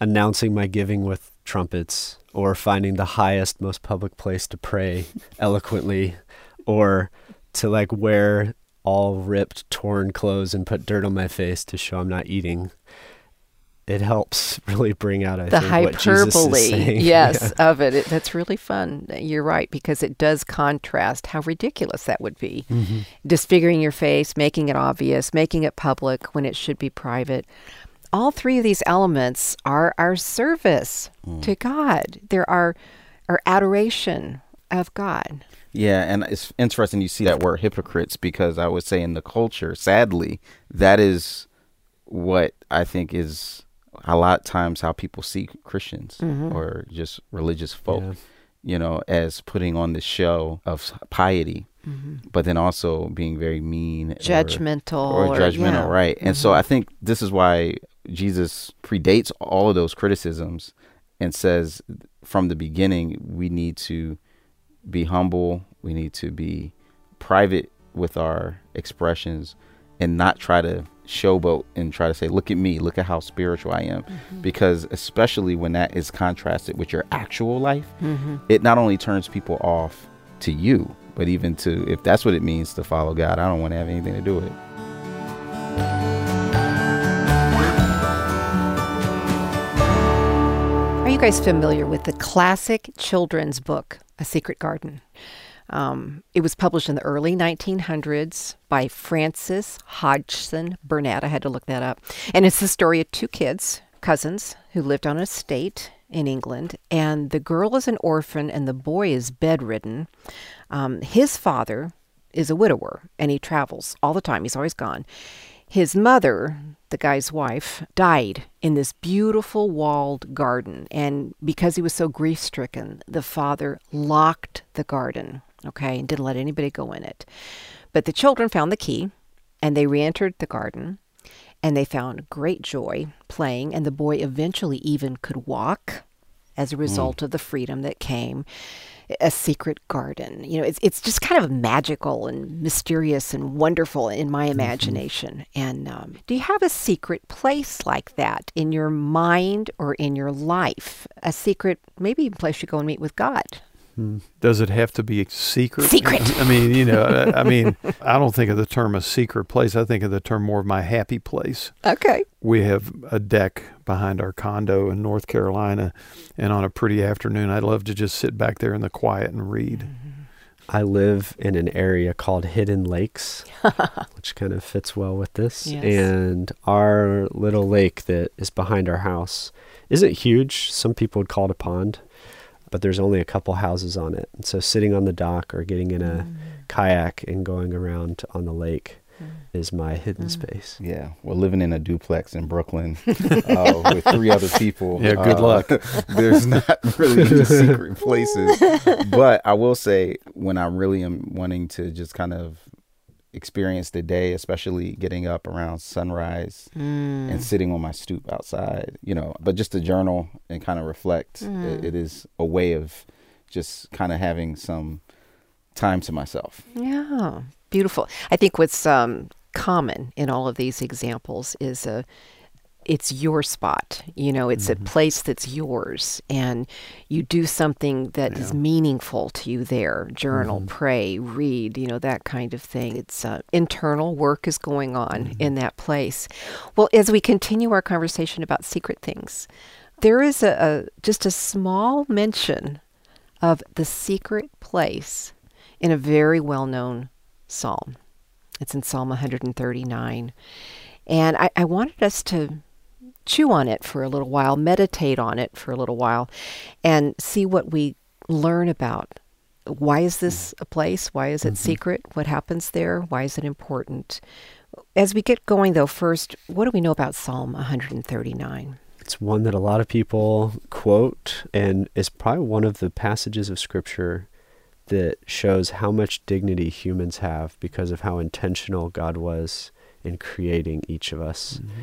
announcing my giving with trumpets or finding the highest, most public place to pray eloquently or to like wear all ripped, torn clothes and put dirt on my face to show I'm not eating. It helps really bring out, I the think, what Jesus is hyperbole, saying. yes, of it. it. That's really fun. You're right because it does contrast how ridiculous that would be. Mm-hmm. Disfiguring your face, making it obvious, making it public when it should be private. All three of these elements are our service to God. They're our our adoration of God. Yeah, and it's interesting you see that word hypocrites because I would say in the culture, sadly, that is what I think is a lot of times how people see Christians mm-hmm. or just religious folk, Yeah. you know, as putting on this show of piety, mm-hmm. but then also being very mean, Judgmental or, or- judgmental, yeah. right? And so mm-hmm. I think this is why Jesus predates all of those criticisms and says from the beginning we need to be humble, we need to be private with our expressions and not try to showboat and try to say look at me, look at how spiritual I am mm-hmm. because especially when that is contrasted with your actual life, mm-hmm. it not only turns people off to you, but even to if that's what it means to follow God, I don't want to have anything to do with it. Are you guys familiar with the classic children's book, A Secret Garden? Um, it was published in the early 1900s by Frances Hodgson Burnett. I had to look that up. And it's the story of two kids, cousins, who lived on an estate in England. And the girl is an orphan and the boy is bedridden. Um, his father is a widower and he travels all the time, he's always gone. His mother, the guy's wife, died in this beautiful walled garden. And because he was so grief stricken, the father locked the garden, okay, and didn't let anybody go in it. But the children found the key and they re entered the garden and they found great joy playing, and the boy eventually even could walk as a result mm. of the freedom that came. A secret garden. You know, it's it's just kind of magical and mysterious and wonderful in my mm-hmm. imagination. Mm-hmm. And um, do you have a secret place like that in your mind or in your life? A secret, maybe a place you go and meet with God. Does it have to be secret? Secret. I mean, you know, I mean, I don't think of the term a secret place. I think of the term more of my happy place. Okay. We have a deck behind our condo in North Carolina, and on a pretty afternoon, I'd love to just sit back there in the quiet and read. Mm-hmm. I live in an area called Hidden Lakes, which kind of fits well with this. Yes. And our little lake that is behind our house isn't huge. Some people would call it a pond but there's only a couple houses on it. And so sitting on the dock or getting in a mm. kayak and going around on the lake mm. is my hidden mm. space. Yeah, we're living in a duplex in Brooklyn uh, with three other people. Yeah, good uh, luck. there's not really any secret places, but I will say when I really am wanting to just kind of experience the day, especially getting up around sunrise mm. and sitting on my stoop outside, you know, but just to journal and kind of reflect, mm. it, it is a way of just kind of having some time to myself. Yeah, beautiful. I think what's um, common in all of these examples is a it's your spot. You know, it's mm-hmm. a place that's yours, and you do something that yeah. is meaningful to you there. Journal, mm-hmm. pray, read, you know, that kind of thing. It's uh, internal work is going on mm-hmm. in that place. Well, as we continue our conversation about secret things, there is a, a just a small mention of the secret place in a very well known psalm. It's in Psalm 139. And I, I wanted us to chew on it for a little while, meditate on it for a little while, and see what we learn about. Why is this a place? Why is it mm-hmm. secret? What happens there? Why is it important? As we get going, though, first, what do we know about Psalm 139? It's one that a lot of people quote, and is probably one of the passages of Scripture that shows how much dignity humans have because of how intentional God was in creating each of us. Mm-hmm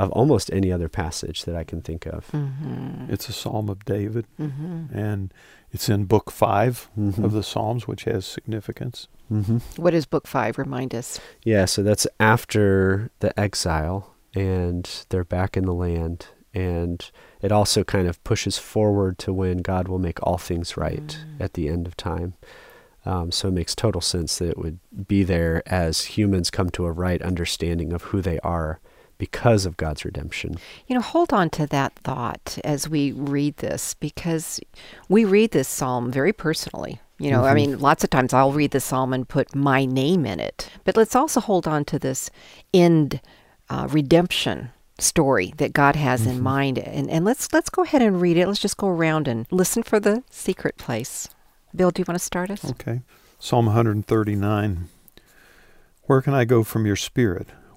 of almost any other passage that I can think of. Mm-hmm. It's a Psalm of David, mm-hmm. and it's in Book 5 mm-hmm. of the Psalms, which has significance. Mm-hmm. What is Book 5? Remind us. Yeah, so that's after the exile, and they're back in the land. And it also kind of pushes forward to when God will make all things right mm. at the end of time. Um, so it makes total sense that it would be there as humans come to a right understanding of who they are because of God's redemption. You know, hold on to that thought as we read this because we read this psalm very personally. You know, mm-hmm. I mean, lots of times I'll read the psalm and put my name in it. But let's also hold on to this end uh, redemption story that God has mm-hmm. in mind. And, and let's let's go ahead and read it. Let's just go around and listen for the secret place. Bill, do you want to start us? Okay. Psalm 139. Where can I go from your spirit?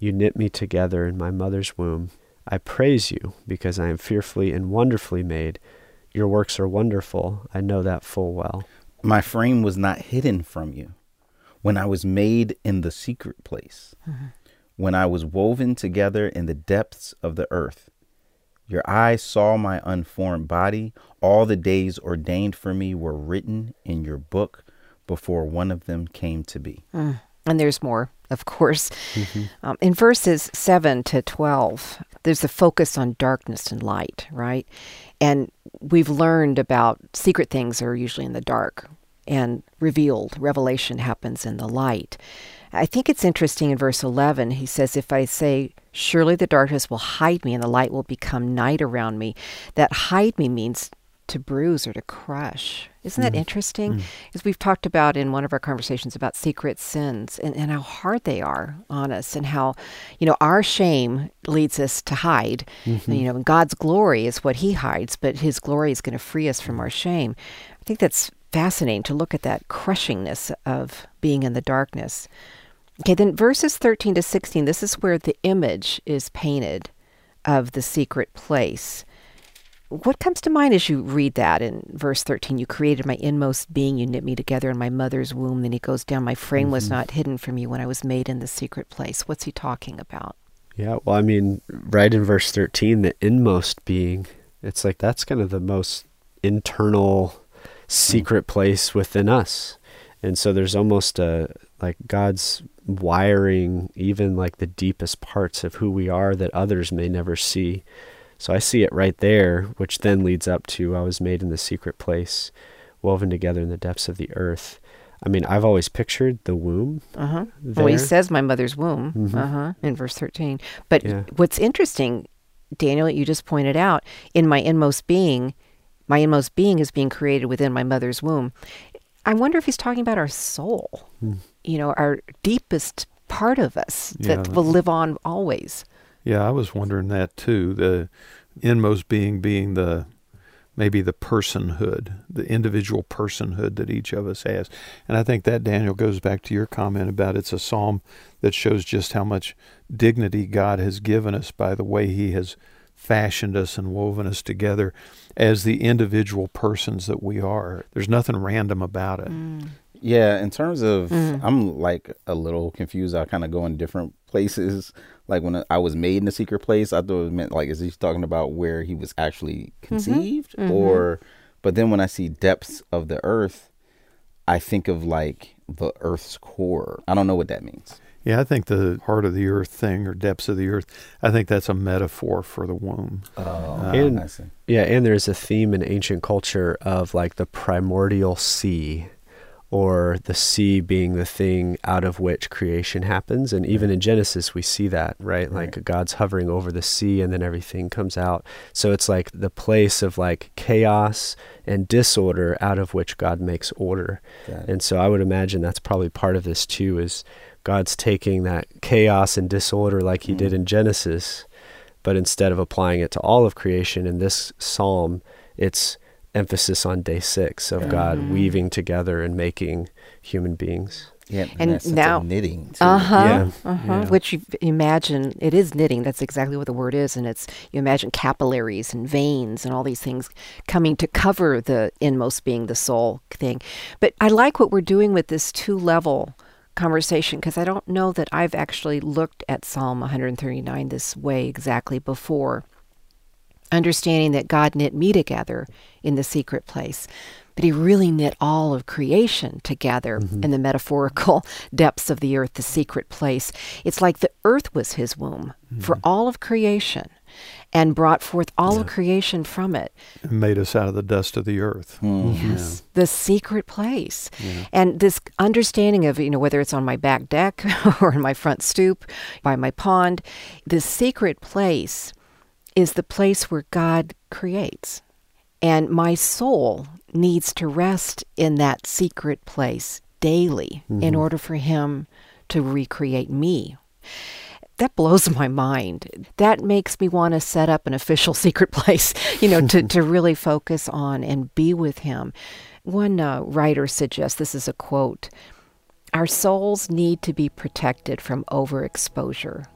You knit me together in my mother's womb. I praise you because I am fearfully and wonderfully made. Your works are wonderful. I know that full well. My frame was not hidden from you when I was made in the secret place, mm-hmm. when I was woven together in the depths of the earth. Your eyes saw my unformed body. All the days ordained for me were written in your book before one of them came to be. Mm. And there's more, of course. Mm-hmm. Um, in verses 7 to 12, there's a focus on darkness and light, right? And we've learned about secret things are usually in the dark, and revealed, revelation happens in the light. I think it's interesting in verse 11, he says, If I say, Surely the darkness will hide me and the light will become night around me, that hide me means to bruise or to crush. Isn't that hmm. interesting? Hmm. As we've talked about in one of our conversations about secret sins and, and how hard they are on us and how, you know, our shame leads us to hide. And, you know, God's glory is what he hides, but his glory is going to free us from our shame. I think that's fascinating to look at that crushingness of being in the darkness. Okay, then verses 13 to 16, this is where the image is painted of the secret place. What comes to mind as you read that in verse 13? You created my inmost being, you knit me together in my mother's womb. Then he goes down, my frame was mm-hmm. not hidden from you when I was made in the secret place. What's he talking about? Yeah, well, I mean, right in verse 13, the inmost being, it's like that's kind of the most internal secret mm. place within us. And so there's almost a like God's wiring even like the deepest parts of who we are that others may never see. So I see it right there, which then leads up to I was made in the secret place, woven together in the depths of the earth. I mean, I've always pictured the womb. Uh huh. Well, he says my mother's womb. Uh huh. In verse 13. But Yeah. what's interesting, Daniel, you just pointed out, in my inmost being, my inmost being is being created within my mother's womb. I wonder if he's talking about our soul, you know, our deepest part of us that Yeah. will live on always. Yeah, I was wondering that too. The inmost being being the maybe the personhood, the individual personhood that each of us has. And I think that Daniel goes back to your comment about it's a psalm that shows just how much dignity God has given us by the way he has fashioned us and woven us together as the individual persons that we are. There's nothing random about it. Mm. Yeah, in terms of, Mm-hmm. I'm like a little confused. I kind of go in different places. Like when I was made in a secret place, I thought it meant like, is he talking about where he was actually Mm-hmm. conceived? Or, but then when I see depths of the earth, I think of like the earth's core. I don't know what that means. Yeah, I think the heart of the earth thing or depths of the earth, I think that's a metaphor for the womb. Oh, And- I see. Yeah, and there's a theme in ancient culture of like the primordial sea, or the sea being the thing out of which creation happens. And even in Genesis, we see that, right? Like God's hovering over the sea and then everything comes out. So it's like the place of like chaos and disorder out of which God makes order. And so I would imagine that's probably part of this too is God's taking that chaos and disorder like he did mm. in Genesis, but instead of applying it to all of creation in this psalm, it's emphasis on day 6 of God weaving together and making human beings. Yeah, And that sense of now- knitting. Uh huh. Yeah. Uh huh. Yeah. Which you imagine it is knitting. That's exactly what the word is, and it's you imagine capillaries and veins and all these things coming to cover the inmost being, the soul thing. But I like what we're doing with this two level conversation because I don't know that I've actually looked at Psalm 139 this way exactly before. Understanding that God knit me together in the secret place, but He really knit all of creation together mm-hmm. in the metaphorical depths of the earth, the secret place. It's like the earth was His womb for mm-hmm. all of creation and brought forth all of creation from it. and made us out of the dust of the earth. Hmm. Mm-hmm. Yes, the secret place. And this understanding of, you know, whether it's on my back deck or in my front stoop, by my pond, the secret place is the place where God creates. And my soul needs to rest in that secret place daily in order for Him to recreate me. That blows my mind. That makes me want to set up an official secret place, you know, to, to really focus on and be with Him. One uh, writer suggests this is a quote Our souls need to be protected from overexposure.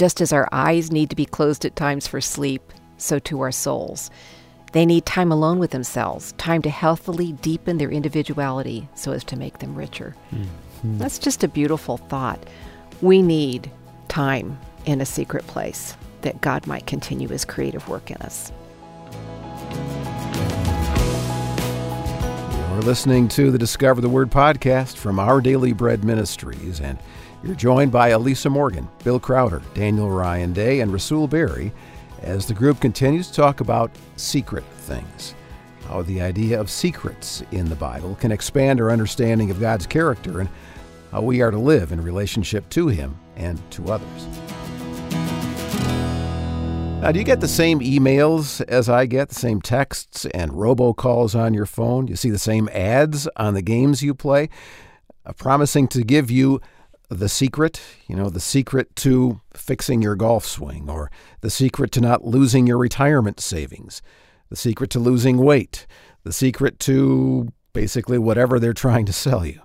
Just as our eyes need to be closed at times for sleep, so too our souls. They need time alone with themselves, time to healthily deepen their individuality so as to make them richer. Mm-hmm. That's just a beautiful thought. We need time in a secret place that God might continue his creative work in us. You're listening to the Discover the Word podcast from Our Daily Bread Ministries, and you're joined by Elisa Morgan, Bill Crowder, Daniel Ryan Day, and Rasul Berry as the group continues to talk about secret things. How the idea of secrets in the Bible can expand our understanding of God's character and how we are to live in relationship to Him and to others. Now, do you get the same emails as I get, the same texts and robocalls on your phone? You see the same ads on the games you play, promising to give you the secret, you know, the secret to fixing your golf swing, or the secret to not losing your retirement savings, the secret to losing weight, the secret to basically whatever they're trying to sell you.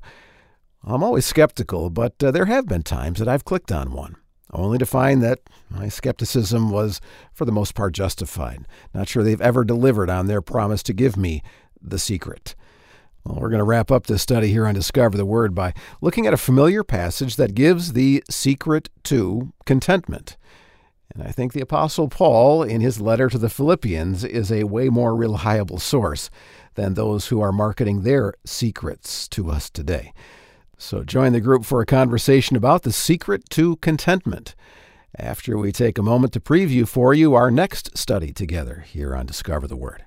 I'm always skeptical, but uh, there have been times that I've clicked on one, only to find that my skepticism was, for the most part, justified. Not sure they've ever delivered on their promise to give me the secret. Well, we're going to wrap up this study here on Discover the Word by looking at a familiar passage that gives the secret to contentment. And I think the Apostle Paul, in his letter to the Philippians, is a way more reliable source than those who are marketing their secrets to us today. So join the group for a conversation about the secret to contentment after we take a moment to preview for you our next study together here on Discover the Word.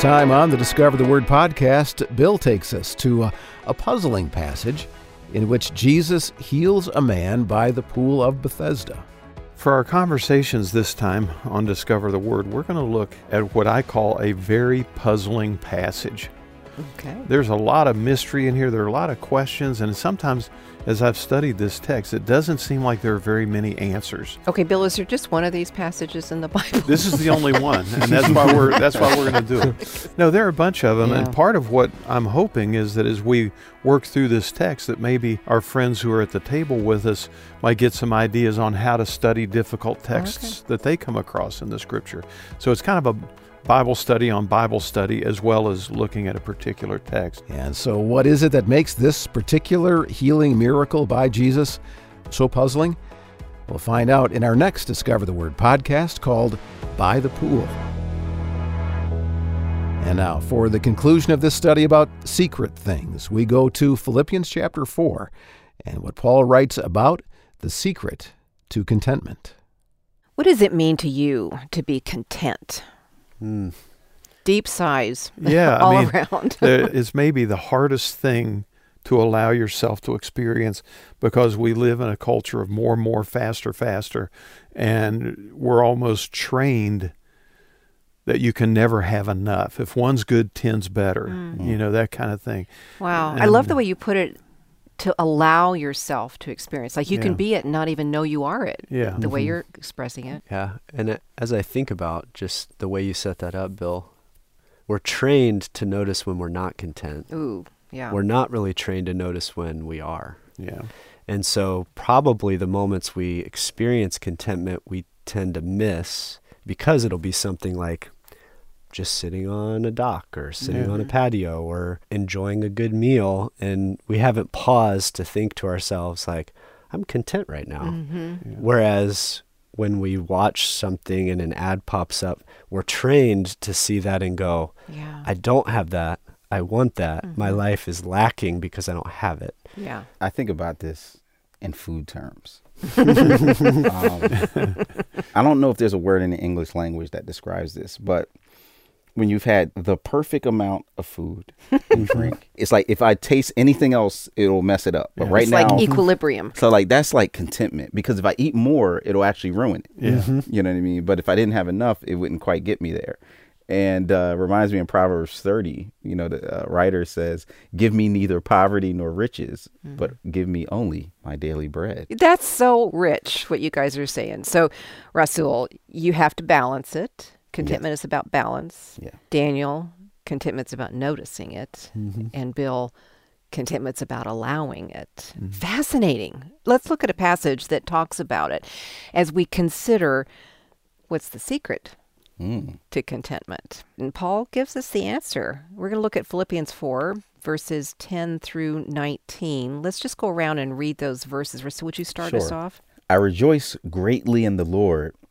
Time on the Discover the Word podcast, Bill takes us to a, a puzzling passage in which Jesus heals a man by the pool of Bethesda. For our conversations this time on Discover the Word, we're going to look at what I call a very puzzling passage. Okay. There's a lot of mystery in here. There are a lot of questions, and sometimes, as I've studied this text, it doesn't seem like there are very many answers. Okay, Bill, is there just one of these passages in the Bible? This is the only one, and that's why we're that's why we're going to do it. No, there are a bunch of them, Yeah. and part of what I'm hoping is that as we work through this text, that maybe our friends who are at the table with us might get some ideas on how to study difficult texts that they come across in the Scripture. So it's kind of a Bible study on Bible study as well as looking at a particular text. And so, what is it that makes this particular healing miracle by Jesus so puzzling? We'll find out in our next Discover the Word podcast called By the Pool. And now, for the conclusion of this study about secret things, we go to Philippians chapter 4 and what Paul writes about the secret to contentment. What does it mean to you to be content? Hmm. Deep sighs Yeah, all I mean, around. is maybe the hardest thing to allow yourself to experience because we live in a culture of more and more faster faster and we're almost trained that you can never have enough if one's good ten's better Mm. you know that kind of thing Wow. I love the way you put it to allow yourself to experience. Like you Yeah. can be it and not even know you are it. yeah The way Mhm. you're expressing it. Yeah, and a- as I think about just the way you set that up, Bill, we're trained to notice when we're not content. Ooh, yeah. We're not really trained to notice when we are. yeah And so, probably the moments we experience contentment, we tend to miss because it'll be something like just sitting on a dock or sitting Yeah. on a patio or enjoying a good meal. And we haven't paused to think to ourselves, like, I'm content right now. hmm yeah. Whereas when we watch something and an ad pops up, we're trained to see that and go, Yeah. I don't have that. I want that. My Mhm. life is lacking because I don't have it. yeah. I think about this in food terms. um, I don't know if there's a word in the English language that describes this, but when you've had the perfect amount of food and drink, it's like if I taste anything else, it'll mess it up. But Yeah. right it's now, like equilibrium. so like that's like contentment because if I eat more, it'll actually ruin it. yeah You know what I mean? But if I didn't have enough, it wouldn't quite get me there. And uh, reminds me in Proverbs 30, you know, the uh, writer says, Give me neither poverty nor riches, but give me only my daily bread. That's so rich what you guys are saying. So, Rasul, you have to balance it. Contentment is about balance. Yeah. Daniel, contentment's about noticing it. And Bill, contentment's about allowing it. Fascinating. Let's look at a passage that talks about it as we consider what's the secret Mm. to contentment. And Paul gives us the answer. We're going to look at Philippians 4, verses 10 through 19. Let's just go around and read those verses. So, would you start us Sure. off? I rejoice greatly in the Lord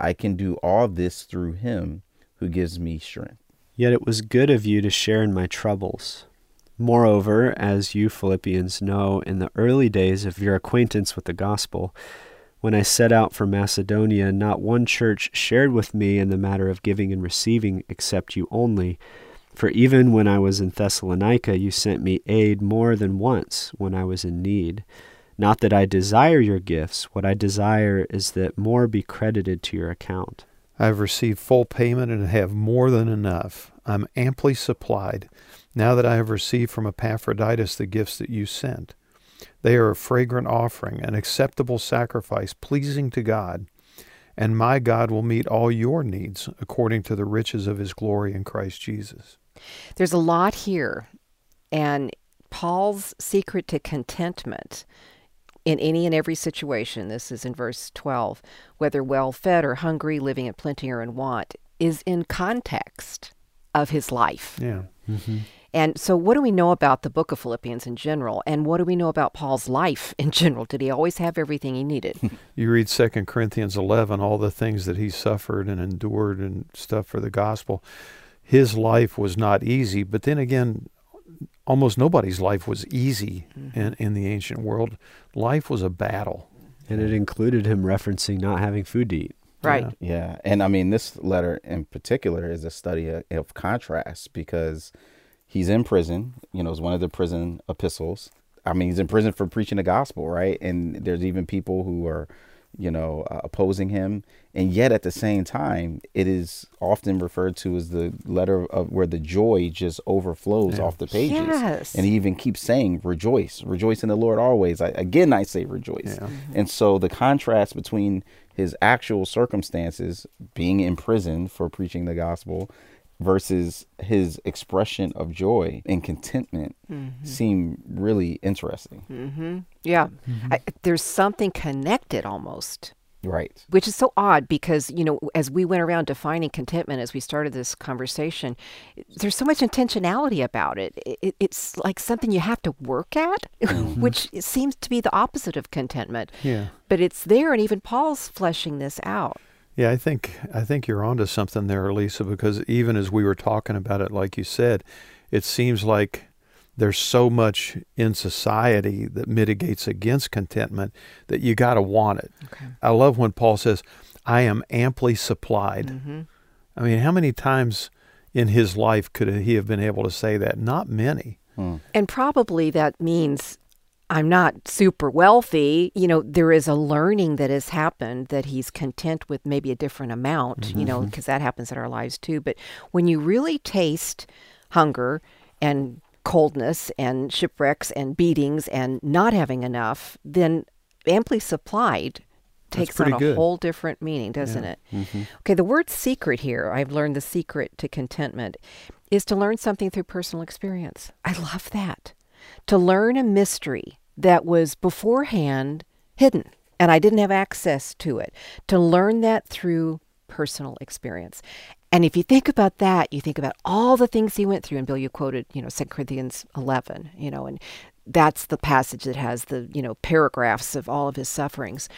I can do all this through him who gives me strength. Yet it was good of you to share in my troubles. Moreover, as you Philippians know, in the early days of your acquaintance with the gospel, when I set out for Macedonia, not one church shared with me in the matter of giving and receiving except you only. For even when I was in Thessalonica, you sent me aid more than once when I was in need. Not that I desire your gifts, what I desire is that more be credited to your account. I have received full payment and have more than enough. I'm amply supplied, now that I have received from Epaphroditus the gifts that you sent. They are a fragrant offering, an acceptable sacrifice, pleasing to God. And my God will meet all your needs according to the riches of his glory in Christ Jesus. There's a lot here. And Paul's secret to contentment in any and every situation, this is in verse 12, whether well fed or hungry, living in plenty or in want, is in context of his life. Yeah. Mm-hmm. And so, what do we know about the book of Philippians in general? And what do we know about Paul's life in general? Did he always have everything he needed? You read 2 Corinthians 11, all the things that he suffered and endured and stuff for the gospel. His life was not easy, but then again, almost nobody's life was easy in, in the ancient world. Life was a battle. And it included him referencing not having food to eat. right. Yeah. Yeah, and I mean this letter in particular is a study of, of contrast because he's in prison. You know, it's one of the prison epistles. I mean, he's in prison for preaching the gospel, right? And there's even people who are, you know, uh, opposing him, and yet at the same time, it is often referred to as the letter of where the joy just overflows Yeah. off the pages. Yes. And he even keeps saying, "Rejoice, rejoice in the Lord always." I, again, I say rejoice. Yeah. Mm-hmm. And so the contrast between his actual circumstances, being imprisoned for preaching the gospel, versus his expression of joy and contentment mm-hmm. seem really interesting. Mm-hmm. Yeah. Mm-hmm. I, there's something connected almost. Right. Which is so odd because, you know, as we went around defining contentment as we started this conversation, there's so much intentionality about it. it it's like something you have to work at, mm-hmm. which seems to be the opposite of contentment. Yeah. But it's there, and even Paul's fleshing this out. Yeah, I think I think you're onto something there, Lisa, because even as we were talking about it, like you said, it seems like there's so much in society that mitigates against contentment that you got to want it. Okay. I love when Paul says, "I am amply supplied." Mm-hmm. I mean, how many times in his life could he have been able to say that? Not many. And probably that means I'm not super wealthy. You know, there is a learning that has happened that he's content with maybe a different amount, you know, because that happens in our lives too. But when you really taste hunger and coldness and shipwrecks and beatings and not having enough, then amply supplied takes on a good. whole different meaning, doesn't it? Mm-hmm. Okay, the word secret here, I've learned the secret to contentment is to learn something through personal experience. I love that. To learn a mystery that was beforehand hidden and I didn't have access to it. To learn that through personal experience. And if you think about that, you think about all the things he went through. And Bill, you quoted, you know, 2 Corinthians 11, you know, and that's the passage that has the, you know, paragraphs of all of his sufferings.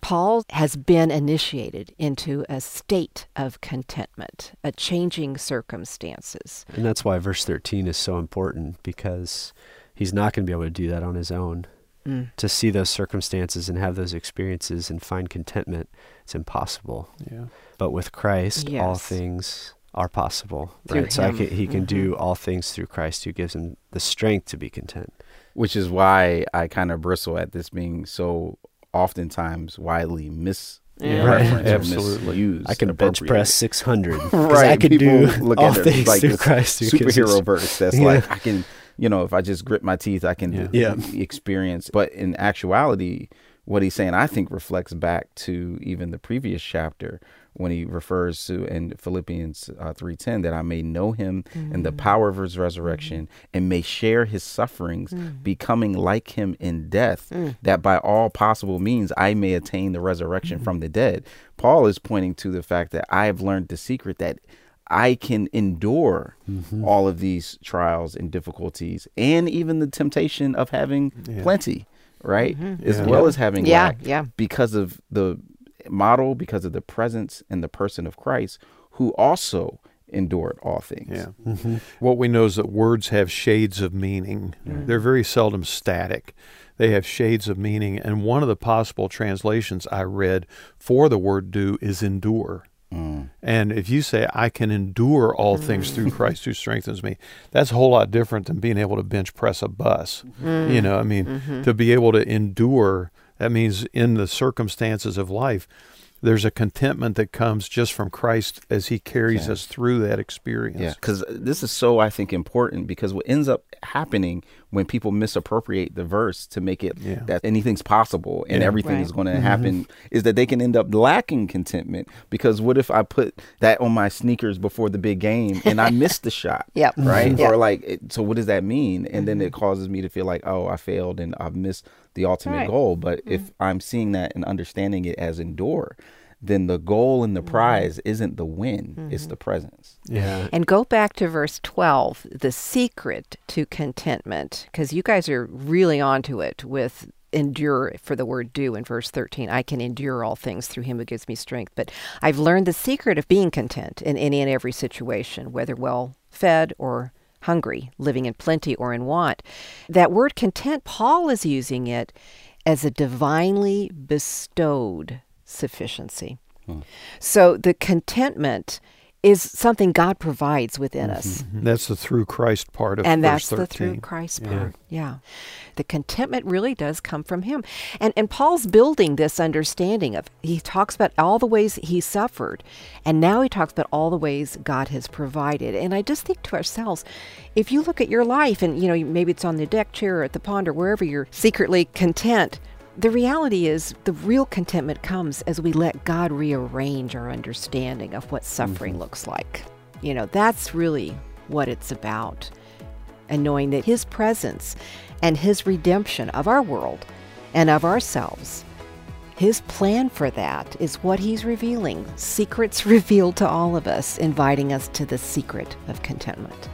Paul has been initiated into a state of contentment, a changing circumstances. And that's why verse 13 is so important because he's not going to be able to do that on his own. Mm. To see those circumstances and have those experiences and find contentment, it's impossible. Yeah. But with Christ, all things are possible. Through right? So I can, he can Mhm. do all things through Christ who gives him the strength to be content. Which is why I kind of bristle at this being so oftentimes widely mis Yeah. Right. Absolutely. misused I can bench press 600. right. I can People do look all at it things like through Christ who gives me superhero verse that's Yeah. like I can, you know, if I just grit my teeth, I can Yeah. Yeah. experience. But in actuality, what he's saying, I think, reflects back to even the previous chapter when he refers to in Philippians uh, three ten that I may know him and the mm. power of his resurrection mm. and may share his sufferings, mm. becoming like him in death, that by all possible means I may attain the resurrection from the dead. Paul is pointing to the fact that I have learned the secret that I can endure mm-hmm. all of these trials and difficulties and even the temptation of having Yeah. plenty, right? Mm-hmm. As Yeah. well as having Yeah, lack yeah. because of the model because of the presence and the person of Christ, who also endured all things. Yeah. Mm-hmm. Mm-hmm. What we know is that words have shades of meaning. Mm-hmm. They're very seldom static. They have shades of meaning. And one of the possible translations I read for the word do is endure. Mm. And if you say, I can endure all mm. things through Christ who strengthens me, that's a whole lot different than being able to bench press a bus. You know, I mean, to be able to endure, that means in the circumstances of life, there's a contentment that comes just from Christ as he carries us through that experience. Yeah, because this is so, I think, important because what ends up happening when people misappropriate the verse to make it Yeah. that anything's possible and Yeah. everything Right. is going to mm-hmm. happen is that they can end up lacking contentment because what if I put that on my sneakers before the big game and I missed the shot? Yep. Mm-hmm. Right? Yeah. Or like, it, so what does that mean? And then mm-hmm. it causes me to feel like, oh, I failed and I've missed the ultimate Right. goal. But if mm. I'm seeing that and understanding it as endure, then the goal and the mm-hmm. prize isn't the win, it's mm-hmm. the presence. Yeah. And go back to verse 12, the secret to contentment, because you guys are really onto it with endure for the word do in verse 13. I can endure all things through him who gives me strength. But I've learned the secret of being content in any and every situation, whether well fed or hungry, living in plenty or in want. That word content, Paul is using it as a divinely bestowed sufficiency. Hmm. So the contentment is something God provides within mm-hmm. us. Mm-hmm. That's the through Christ part of And that's the through Christ part. Yeah. The contentment really does come from him. And and Paul's building this understanding of he talks about all the ways he suffered and now he talks about all the ways God has provided. And I just think to ourselves, if you look at your life and you know maybe it's on the deck chair or at the pond or wherever you're secretly content, the reality is the real contentment comes as we let God rearrange our understanding of what suffering mm-hmm. looks like. You know, that's really what it's about and knowing that His presence and His redemption of our world and of ourselves, His plan for that is what He's revealing. Secrets revealed to all of us, inviting us to the secret of contentment.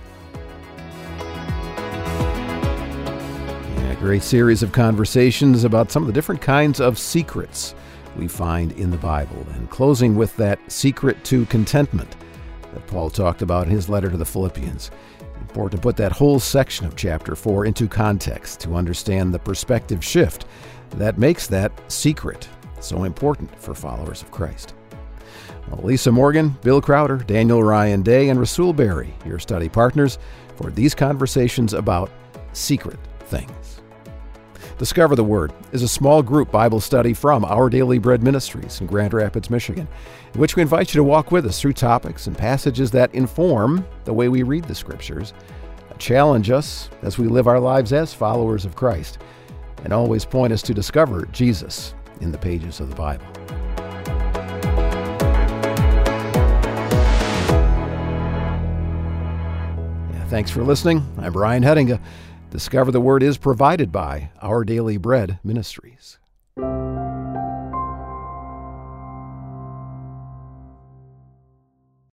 Great series of conversations about some of the different kinds of secrets we find in the Bible. And closing with that secret to contentment that Paul talked about in his letter to the Philippians. Important to put that whole section of chapter 4 into context to understand the perspective shift that makes that secret so important for followers of Christ. Well, Lisa Morgan, Bill Crowder, Daniel Ryan Day, and Rasul Berry, your study partners for these conversations about secret things. Discover the Word is a small group Bible study from Our Daily Bread Ministries in Grand Rapids, Michigan, in which we invite you to walk with us through topics and passages that inform the way we read the Scriptures, challenge us as we live our lives as followers of Christ, and always point us to discover Jesus in the pages of the Bible. Thanks for listening. I'm Brian Hettinga. Discover the Word is provided by Our Daily Bread Ministries.